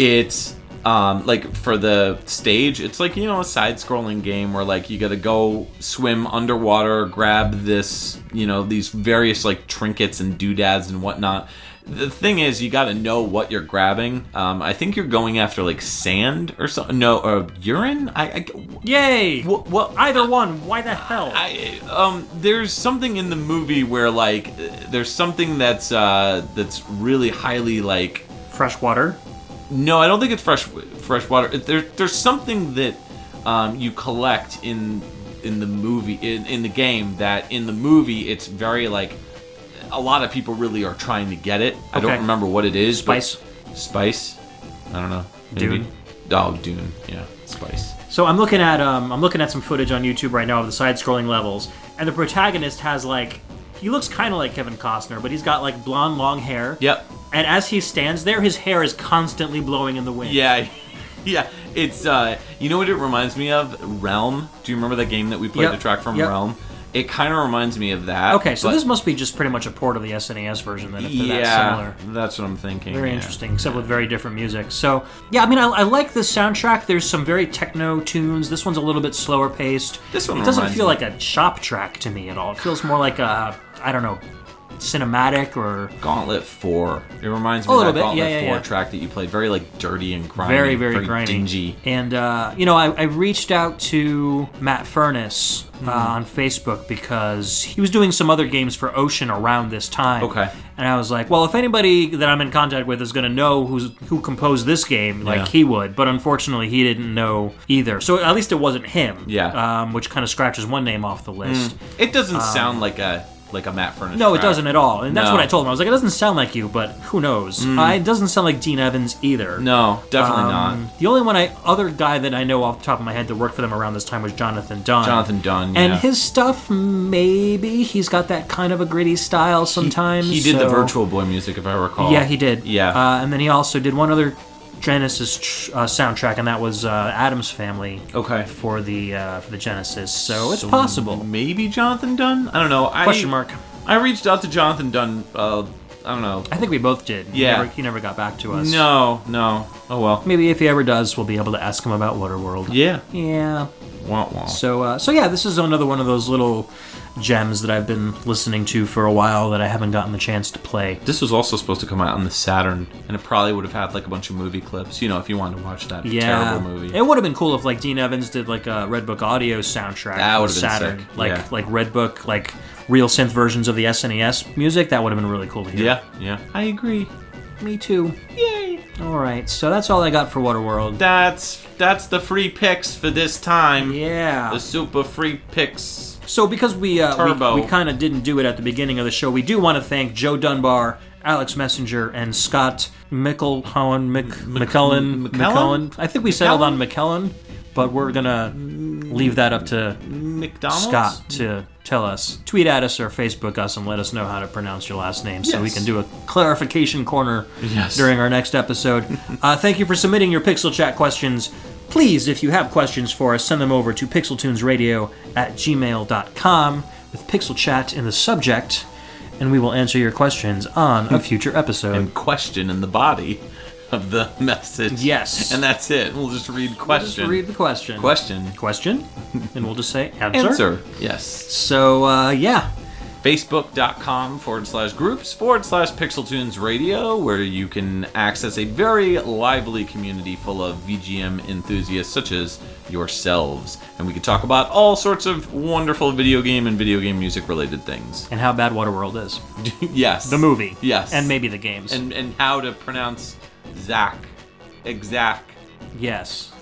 A: it's um, like for the stage, it's like you know a side-scrolling game where like you got to go swim underwater, grab this, you know, these various like trinkets and doodads and whatnot. The thing is, you got to know what you're grabbing. Um, I think you're going after like sand or something. No, or urine. I, I
B: Yay!
A: well, well
B: Either one. Why the hell?
A: I um there's something in the movie where like uh, there's something that's uh that's really highly like
B: Fresh water.
A: No, I don't think it's fresh fresh water. There, there's something that um, you collect in in the movie in, in the game that in the movie it's very like a lot of people really are trying to get it. I don't remember what it is.
B: Spice.
A: Spice. I don't know. Maybe.
B: Dune.
A: Oh, Dune. Yeah, spice.
B: So I'm looking at um, I'm looking at some footage on YouTube right now of the side-scrolling levels, and the protagonist has like he looks kind of like Kevin Costner, but he's got like blonde, long hair.
A: Yep.
B: And as he stands there, his hair is constantly blowing in the wind.
A: Yeah. [LAUGHS] Yeah, it's uh, you know what it reminds me of? Realm. Do you remember that game that we played
B: Yep,
A: the track from
B: yep.
A: Realm? It kind of reminds me of that.
B: Okay, so
A: but-
B: this must be just pretty much a port of the SNES version then, if they're that
A: yeah,
B: similar.
A: that's what I'm thinking.
B: Very
A: yeah.
B: interesting, except with very different music. So, yeah, I mean, I, I like the soundtrack. There's some very techno tunes. This one's a little bit slower paced.
A: This one
B: it doesn't feel
A: me-
B: like a shop track to me at all. It feels more like a, I don't know, cinematic or
A: Gauntlet Four. It reminds me
B: A
A: of
B: little
A: that
B: bit,
A: Gauntlet
B: yeah, yeah,
A: Four
B: yeah.
A: track that you played. Very like dirty and grimy.
B: very, very, grimy.
A: dingy.
B: And uh, you know, I, I reached out to Matt Furniss
A: Hmm.
B: uh, on Facebook because he was doing some other games for Ocean around this time.
A: Okay.
B: And I was like, well, if anybody that I'm in contact with is going to know who's who composed this game, like he would. But unfortunately, he didn't know either. So at least it wasn't him.
A: Yeah.
B: Um, which kind of scratches one name off the list.
A: It doesn't sound like a like a Matt
B: Furniss. No, it doesn't at all. And that's
A: No.
B: what I told him. I was like, it doesn't sound like you, but who knows? Uh, it doesn't sound like Dean Evans either.
A: No, definitely
B: Um,
A: not.
B: The only one I other guy that I know off the top of my head that worked for them around this time was Jonathan Dunn.
A: Jonathan Dunn.
B: And
A: yeah.
B: his stuff, maybe he's got that kind of a gritty style sometimes.
A: He, did the Virtual Boy music, if I recall.
B: Yeah, he did.
A: Yeah.
B: uh, and then he also did one other Genesis tr- uh, soundtrack, and that was uh, Addams Family
A: okay.
B: for the uh, for the Genesis. So it's
A: So
B: possible.
A: Maybe Jonathan Dunn. I don't know. I,
B: Question mark.
A: I reached out to Jonathan Dunn. Uh, I don't know.
B: I think we both did. He
A: Yeah.
B: never, he never got back to us.
A: No, no. Oh well.
B: Maybe if he ever does, we'll be able to ask him about Waterworld.
A: Yeah.
B: Yeah.
A: Wah, wah.
B: So, uh, so yeah, this is another one of those little gems that I've been listening to for a while that I haven't gotten the chance to play.
A: This was also supposed to come out on the Saturn, and it probably would have had like a bunch of movie clips. You know, if you wanted to watch that
B: Yeah,
A: terrible movie.
B: it would have been cool if like Dean Evans did like a Red Book audio soundtrack.
A: That
B: for
A: would have been
B: Saturn,
A: sick,
B: like
A: yeah.
B: like Red Book, like real synth versions of the SNES music. That would have been really cool to hear.
A: yeah, yeah. I agree.
B: me too.
A: Yay!
B: All right, so that's all I got for Waterworld.
A: That's that's the free picks for this time.
B: Yeah.
A: The super free picks.
B: So because we uh, we, we kind of didn't do it at the beginning of the show, we do want to thank Joe Dunbar, Alex Messenger, and Scott Mickelhowen, Mc, McKellen?
A: McKellen.
B: I think we settled on McKellen, but we're gonna leave that up to
A: McDonald's.
B: Scott to tell us. Tweet at us or Facebook us and let us know how to pronounce your last name so we can do a clarification corner
A: Yes.
B: during our next episode. [LAUGHS] uh, thank you for submitting your Pixel Chat questions. Please, if you have questions for us, send them over to pixeltunesradio at gmail.com with Pixel Chat in the subject, and we will answer your questions on a future episode.
A: And question in the body of the message.
B: Yes.
A: And that's it. We'll just read question.
B: Just read the question.
A: question.
B: Question, and we'll just say [LAUGHS] answer.
A: Answer. Yes.
B: So, uh, yeah.
A: facebook.com forward slash groups forward slash pixeltunes radio where you can access a very lively community full of vgm enthusiasts such as yourselves and we can talk about all sorts of wonderful video game and video game music related things
B: And how bad Waterworld is. [LAUGHS]
A: yes
B: The movie.
A: yes
B: And maybe the games.
A: and and how to pronounce Xak exact
B: yes.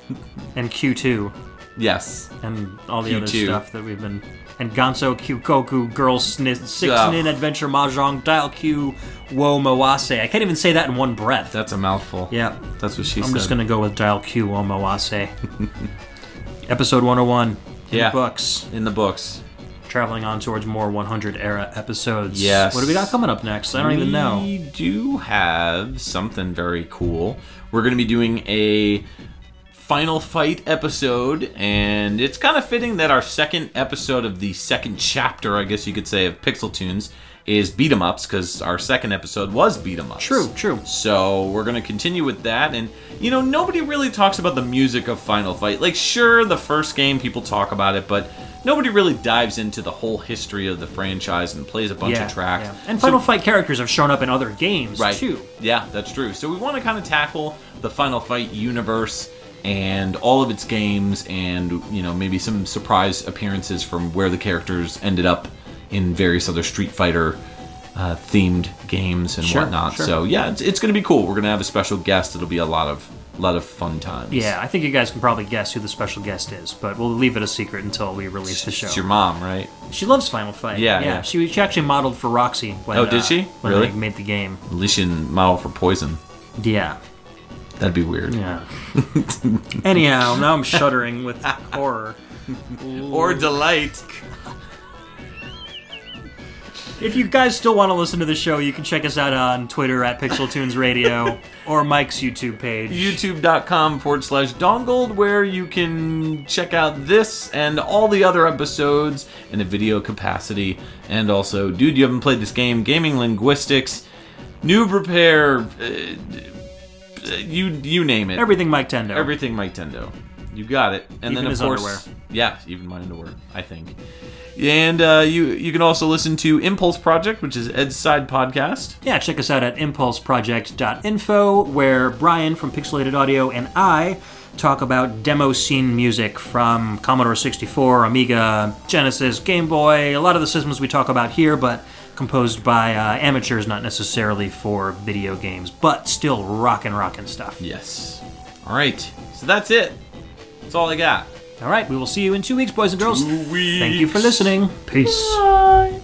B: And Q2.
A: yes
B: And all the other
A: Q2.
B: stuff that we've been. And Ganso Kyukoku, Girl Sni- Six Nin Adventure Mahjong, Dial Q, Wo Mawase. I can't even say that in one breath.
A: that's a mouthful
B: yeah.
A: that's what she
B: I'm
A: said
B: just going to go with Dial Q, Wo Mawase. [LAUGHS] Episode 101. In
A: Yeah.
B: the books.
A: in the books
B: Traveling on towards more 100 era episodes.
A: Yes.
B: What do we got coming up next? I don't even know.
A: We do have something very cool. We're going to be doing a final fight episode, and it's kind of fitting that our second episode of the second chapter, I guess you could say, of Pixel Tunes is beat 'em ups because our second episode was beat 'em ups.
B: True, true.
A: So we're gonna continue with that, and you know nobody really talks about the music of Final Fight. Like, sure, the first game people talk about it, but nobody really dives into the whole history of the franchise and plays a bunch of tracks.
B: yeah. And
A: So-
B: Final Fight characters have shown up in other games
A: right.
B: too.
A: Yeah, that's true. So we want to kind of tackle the Final Fight universe and all of its games, and you know maybe some surprise appearances from where the characters ended up in various other Street Fighter. Uh, themed games and
B: Sure,
A: whatnot.
B: sure.
A: So yeah, it's, it's going to be cool. We're going to have a special guest. It'll be a lot of lot of fun times.
B: Yeah, I think you guys can probably guess who the special guest is, but we'll leave it a secret until we release the show.
A: It's your mom, right?
B: She loves Final Fight.
A: Yeah,
B: yeah.
A: yeah.
B: She, she actually modeled for Roxy. When,
A: Oh, did
B: uh,
A: she?
B: When
A: Really?
B: they made the game.
A: At least she didn't model for Poison.
B: Yeah.
A: That'd be weird.
B: Yeah. Anyhow, now I'm shuddering with horror.
A: Or delight.
B: If you guys still want to listen to the show, you can check us out on Twitter at PixelTunes Radio [LAUGHS] or Mike's YouTube page.
A: youtube.com forward slash dongled where you can check out this and all the other episodes in a video capacity and also dude you haven't played this game gaming linguistics noob repair uh, you you name it.
B: Everything Mike Tendo.
A: everything mike tendo. You got it. And
B: Even
A: then of course
B: underwear.
A: yeah even my underwear i think. And uh, you you can also listen to impulse project which is ed's side podcast.
B: Yeah, check us out at impulseproject.info, where Brian from Pixelated Audio and I talk about demo scene music from Commodore 64, Amiga, Genesis, Game Boy, a lot of the systems we talk about here, but composed by uh, amateurs, not necessarily for video games, but still rockin' rockin' stuff.
A: yes all right so that's it that's all i got
B: All right, we will see you in two weeks, boys and girls.
A: Two
B: Thank you for listening. Peace.
A: Bye.